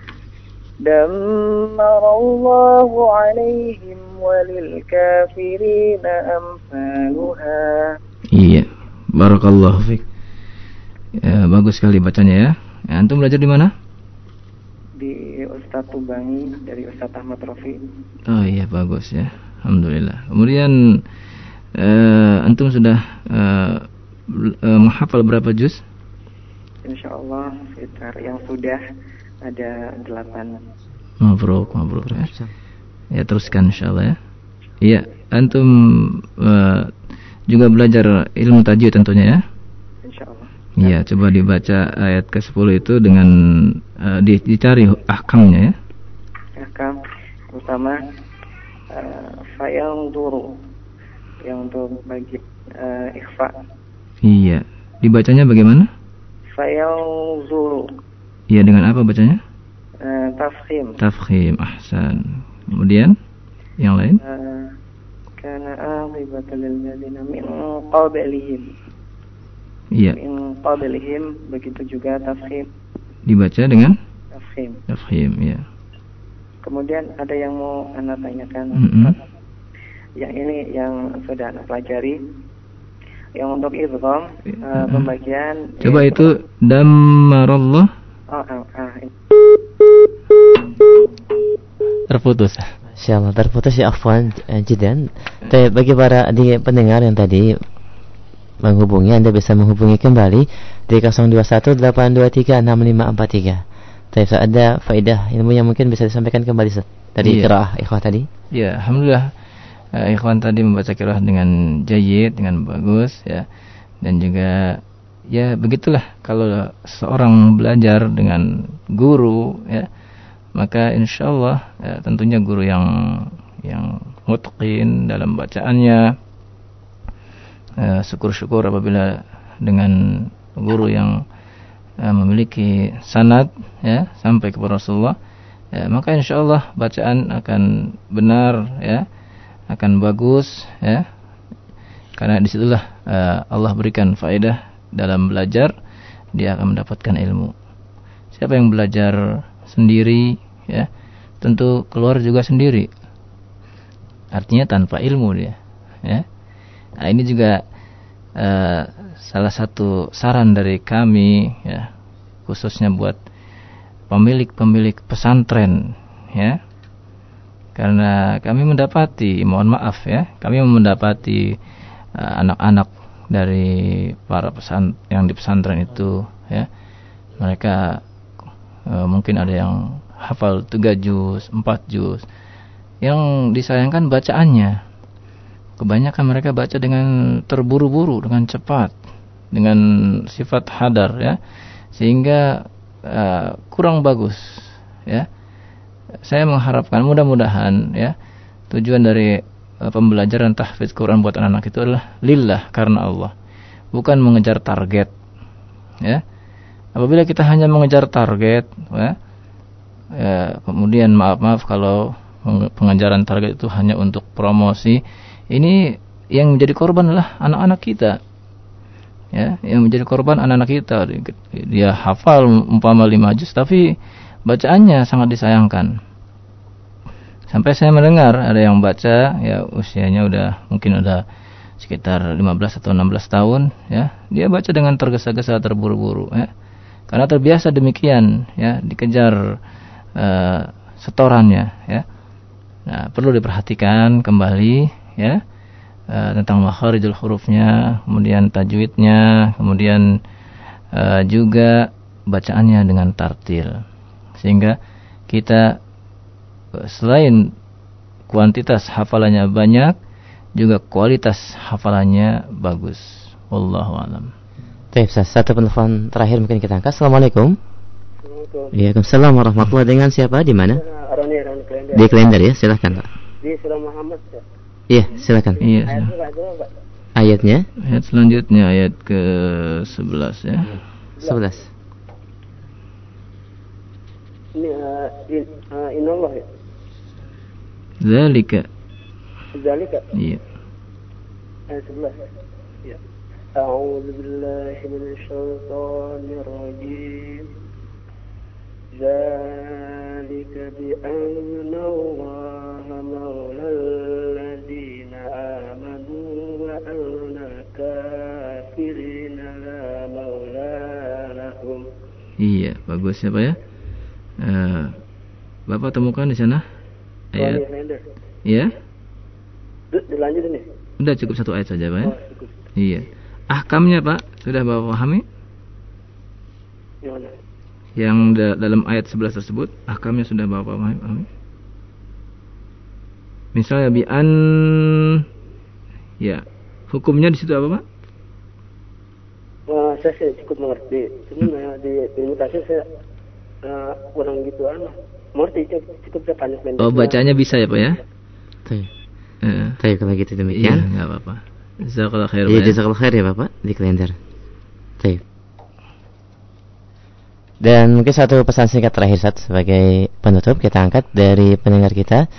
دمر الله عليهم وللكافرين أمثالها. Barakallahu fiik. Ya, bagus sekali bacanya ya. ya antum belajar di mana? di Ustadz Tubangi dari Ustadz Ahmad Rofi. Oh iya bagus ya, alhamdulillah. Kemudian uh, antum sudah uh, uh, menghafal berapa juz? Insya Allah sekitar yang sudah ada delapan. Mabruk, mabruk ya. Ya teruskan insya Allah ya. Iya, antum uh, juga belajar ilmu tajwid tentunya ya. Insya Allah. Iya, coba dibaca ayat ke-10 itu dengan uh, dicari ahkamnya ya. Ahkam utama uh, fa'il duru yang untuk bagi uh, ikhfa. Iya. Dibacanya bagaimana? Fa'il zuru. Iya, dengan apa bacanya? Uh, tafkhim. Tafkhim, ahsan. Kemudian yang lain? Uh, kana aqibatul ladzina min qablihim. Iya. Min qablihim begitu juga tafkhim. Dibaca dengan tafkhim. Tafkhim, ya. Kemudian ada yang mau anda tanyakan. Mm -hmm. Yang ini yang sudah anda pelajari. Yang untuk idgham uh, pembagian Coba itu damarallah. Oh, ah, ah. Terputus. Insyaallah terputus ya afwan jidan. Tapi bagi para di pendengar yang tadi menghubungi Anda bisa menghubungi kembali di 0218236543. Tapi ada faedah ilmu yang mungkin bisa disampaikan kembali dari yeah. kiraah ikhwah tadi. Ya, yeah, alhamdulillah. uh, ikhwan tadi membaca kirah dengan jayid dengan bagus ya dan juga ya begitulah kalau seorang belajar dengan guru ya maka insya Allah ya, tentunya guru yang yang mutqin dalam bacaannya syukur syukur-syukur apabila dengan guru yang uh, memiliki sanad ya sampai kepada Rasulullah ya, maka insya Allah bacaan akan benar ya akan bagus ya. Karena di situlah uh, Allah berikan faedah dalam belajar dia akan mendapatkan ilmu. Siapa yang belajar sendiri ya. Tentu keluar juga sendiri. Artinya tanpa ilmu dia ya. Nah ini juga uh, salah satu saran dari kami ya khususnya buat pemilik-pemilik pesantren ya. Karena kami mendapati mohon maaf ya kami mendapati eh, anak-anak uh, dari para pesan yang di pesantren itu ya. Mereka uh, mungkin ada yang hafal tiga juz, empat juz. Yang disayangkan bacaannya. Kebanyakan mereka baca dengan terburu-buru, dengan cepat, dengan sifat hadar ya. Sehingga uh, kurang bagus ya. Saya mengharapkan mudah-mudahan ya tujuan dari uh, pembelajaran tahfidz Quran buat anak-anak itu adalah lillah karena Allah, bukan mengejar target. Ya. Apabila kita hanya mengejar target, ya, ya, kemudian maaf-maaf kalau pengajaran target itu hanya untuk promosi ini yang menjadi korban adalah anak-anak kita. Ya yang menjadi korban anak-anak kita. Dia hafal umpama lima juz tapi bacaannya sangat disayangkan. Sampai saya mendengar ada yang baca ya usianya udah mungkin udah sekitar 15 atau 16 tahun ya dia baca dengan tergesa-gesa terburu-buru ya karena terbiasa demikian ya dikejar uh, setorannya ya. Nah, perlu diperhatikan kembali ya uh, tentang makharijul hurufnya, kemudian tajwidnya, kemudian uh, juga bacaannya dengan tartil. Sehingga kita selain kuantitas hafalannya banyak, juga kualitas hafalannya bagus. Wallahu alam. Baik, satu penelpon terakhir mungkin kita angkat. Assalamualaikum. Waalaikumsalam warahmatullahi Dengan siapa? Di mana? Di Klender ya, silakan Pak. Di Surah Muhammad. Iya, silakan. Iya. Ayatnya? Ayat selanjutnya ayat ke 11 ya. 11. Ini uh, in, uh, inallah ya. Zalika. Zalika. Iya. Ayat 11. Ya. A'udzu billahi minasy syaithanir rajim. ذلك بأن الله مولى الذين آمنوا وأن الكافرين لا مولى لهم Iya, bagus ya Pak ya. Uh, Bapak temukan di sana ayat. Iya. Dilanjut ini. Udah cukup satu ayat saja Pak ya. Oh, iya. Ahkamnya Pak sudah Bapak pahami? Gimana? yang da dalam ayat 11 tersebut ahkamnya sudah Bapak pahami? Misalnya bi an ya, hukumnya di situ apa, Pak? Uh, saya, cukup mengerti. Cuma hmm. di ilmu tasir saya uh, kurang gitu anu. Mengerti cukup saya pendek. Oh, bacanya bisa ya, Pak ya? Tuh. Uh. Tuh, kalau gitu demikian. Iya, enggak apa-apa. Jazakallah khair, Iya, jazakallah khair ya, Bapak di kalender. Tuh. Dan mungkin satu pesan singkat terakhir Ustaz sebagai penutup kita angkat dari pendengar kita.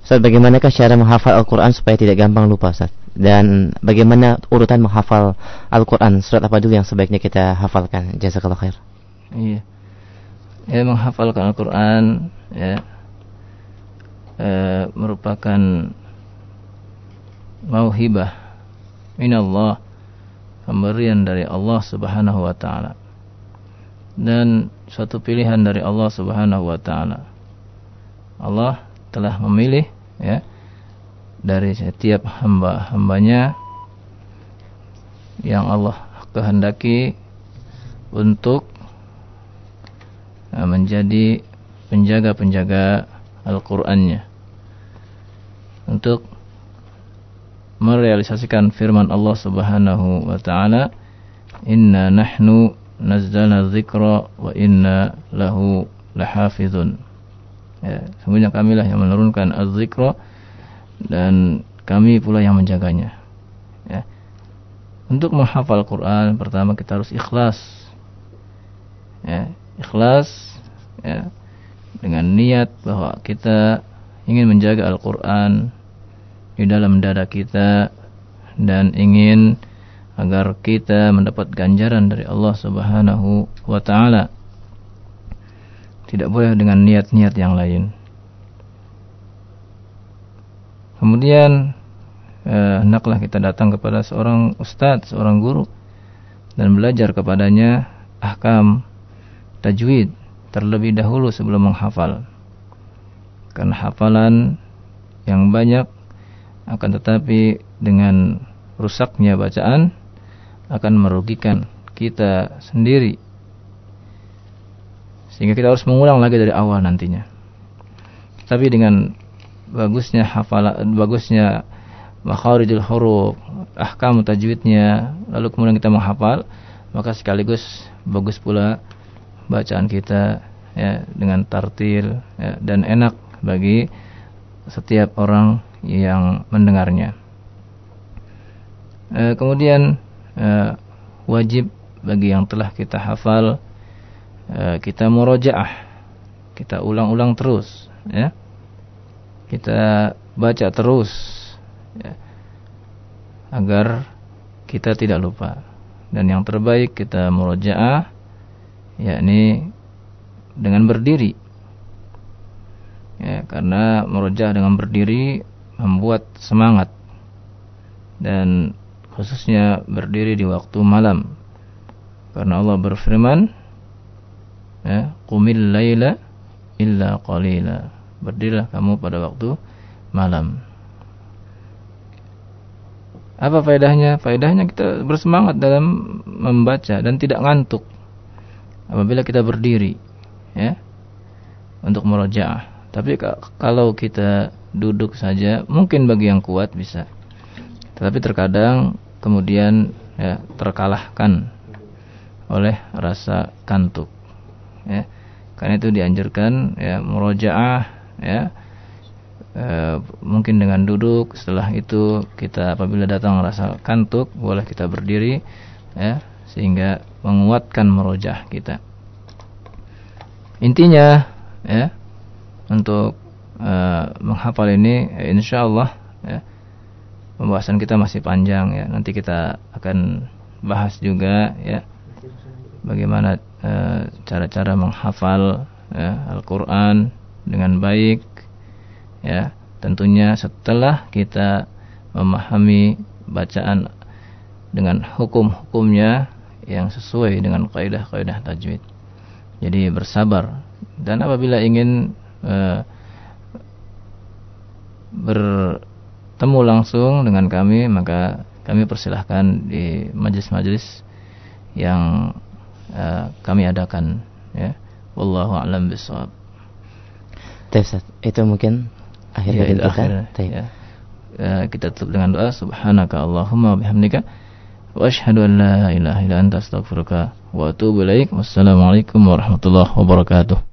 Ustaz, bagaimanakah cara menghafal Al-Quran supaya tidak gampang lupa Ustaz? Dan bagaimana urutan menghafal Al-Quran? Surat apa dulu yang sebaiknya kita hafalkan? Jazakallah khair. Iya. Ya, menghafalkan Al-Quran ya, e, merupakan mauhibah minallah pemberian dari Allah Subhanahu wa taala dan suatu pilihan dari Allah Subhanahu wa taala. Allah telah memilih ya dari setiap hamba-hambanya yang Allah kehendaki untuk menjadi penjaga-penjaga Al-Qur'annya. untuk merealisasikan firman Allah Subhanahu wa taala inna nahnu nazzalna dzikra wa inna lahu lahafizun. Ya semuanya kamilah yang menurunkan az-zikra dan kami pula yang menjaganya. Ya. Untuk menghafal Quran pertama kita harus ikhlas. Ya ikhlas ya dengan niat bahwa kita ingin menjaga Al-Quran di dalam dada kita dan ingin agar kita mendapat ganjaran dari Allah Subhanahu wa taala. Tidak boleh dengan niat-niat yang lain. Kemudian eh, hendaklah kita datang kepada seorang ustadz, seorang guru dan belajar kepadanya ahkam tajwid terlebih dahulu sebelum menghafal. Karena hafalan yang banyak akan tetapi dengan rusaknya bacaan akan merugikan kita sendiri. Sehingga kita harus mengulang lagi dari awal nantinya. Tapi dengan bagusnya hafalan bagusnya makharijul huruf ahkam tajwidnya lalu kemudian kita menghafal maka sekaligus bagus pula bacaan kita ya dengan tartil ya, dan enak bagi setiap orang yang mendengarnya. E, kemudian e, wajib bagi yang telah kita hafal e, kita murojaah, kita ulang-ulang terus, ya. Kita baca terus, ya, agar kita tidak lupa. Dan yang terbaik kita murojaah, yakni dengan berdiri. Ya, karena merojah dengan berdiri membuat semangat dan khususnya berdiri di waktu malam. Karena Allah berfirman ya qumil laila illa qalila. Berdirilah kamu pada waktu malam. Apa faedahnya? Faedahnya kita bersemangat dalam membaca dan tidak ngantuk apabila kita berdiri ya untuk merojaah. Tapi kalau kita duduk saja. Mungkin bagi yang kuat bisa. Tetapi terkadang kemudian ya terkalahkan oleh rasa kantuk ya. Karena itu dianjurkan ya murojaah ya. E, mungkin dengan duduk setelah itu kita apabila datang rasa kantuk boleh kita berdiri ya sehingga menguatkan murojaah kita. Intinya ya untuk uh, menghafal ini ya, insya Allah ya, pembahasan kita masih panjang ya. Nanti kita akan bahas juga ya. Bagaimana eh, cara-cara uh, menghafal ya, Al-Quran dengan baik ya. Tentunya setelah kita memahami bacaan dengan hukum-hukumnya yang sesuai dengan kaidah-kaidah tajwid. Jadi bersabar. Dan apabila ingin uh, bertemu langsung dengan kami maka kami persilahkan di majelis-majelis yang uh, kami adakan ya. Wallahu a'lam bishawab itu mungkin akhir ya, kita. akhir, ya. Uh, kita tutup dengan doa. Subhanaka allahumma bihamdika. Wa asyhadu an la ilaha illa anta astaghfiruka wa atubu ilaik. Wassalamualaikum warahmatullahi wabarakatuh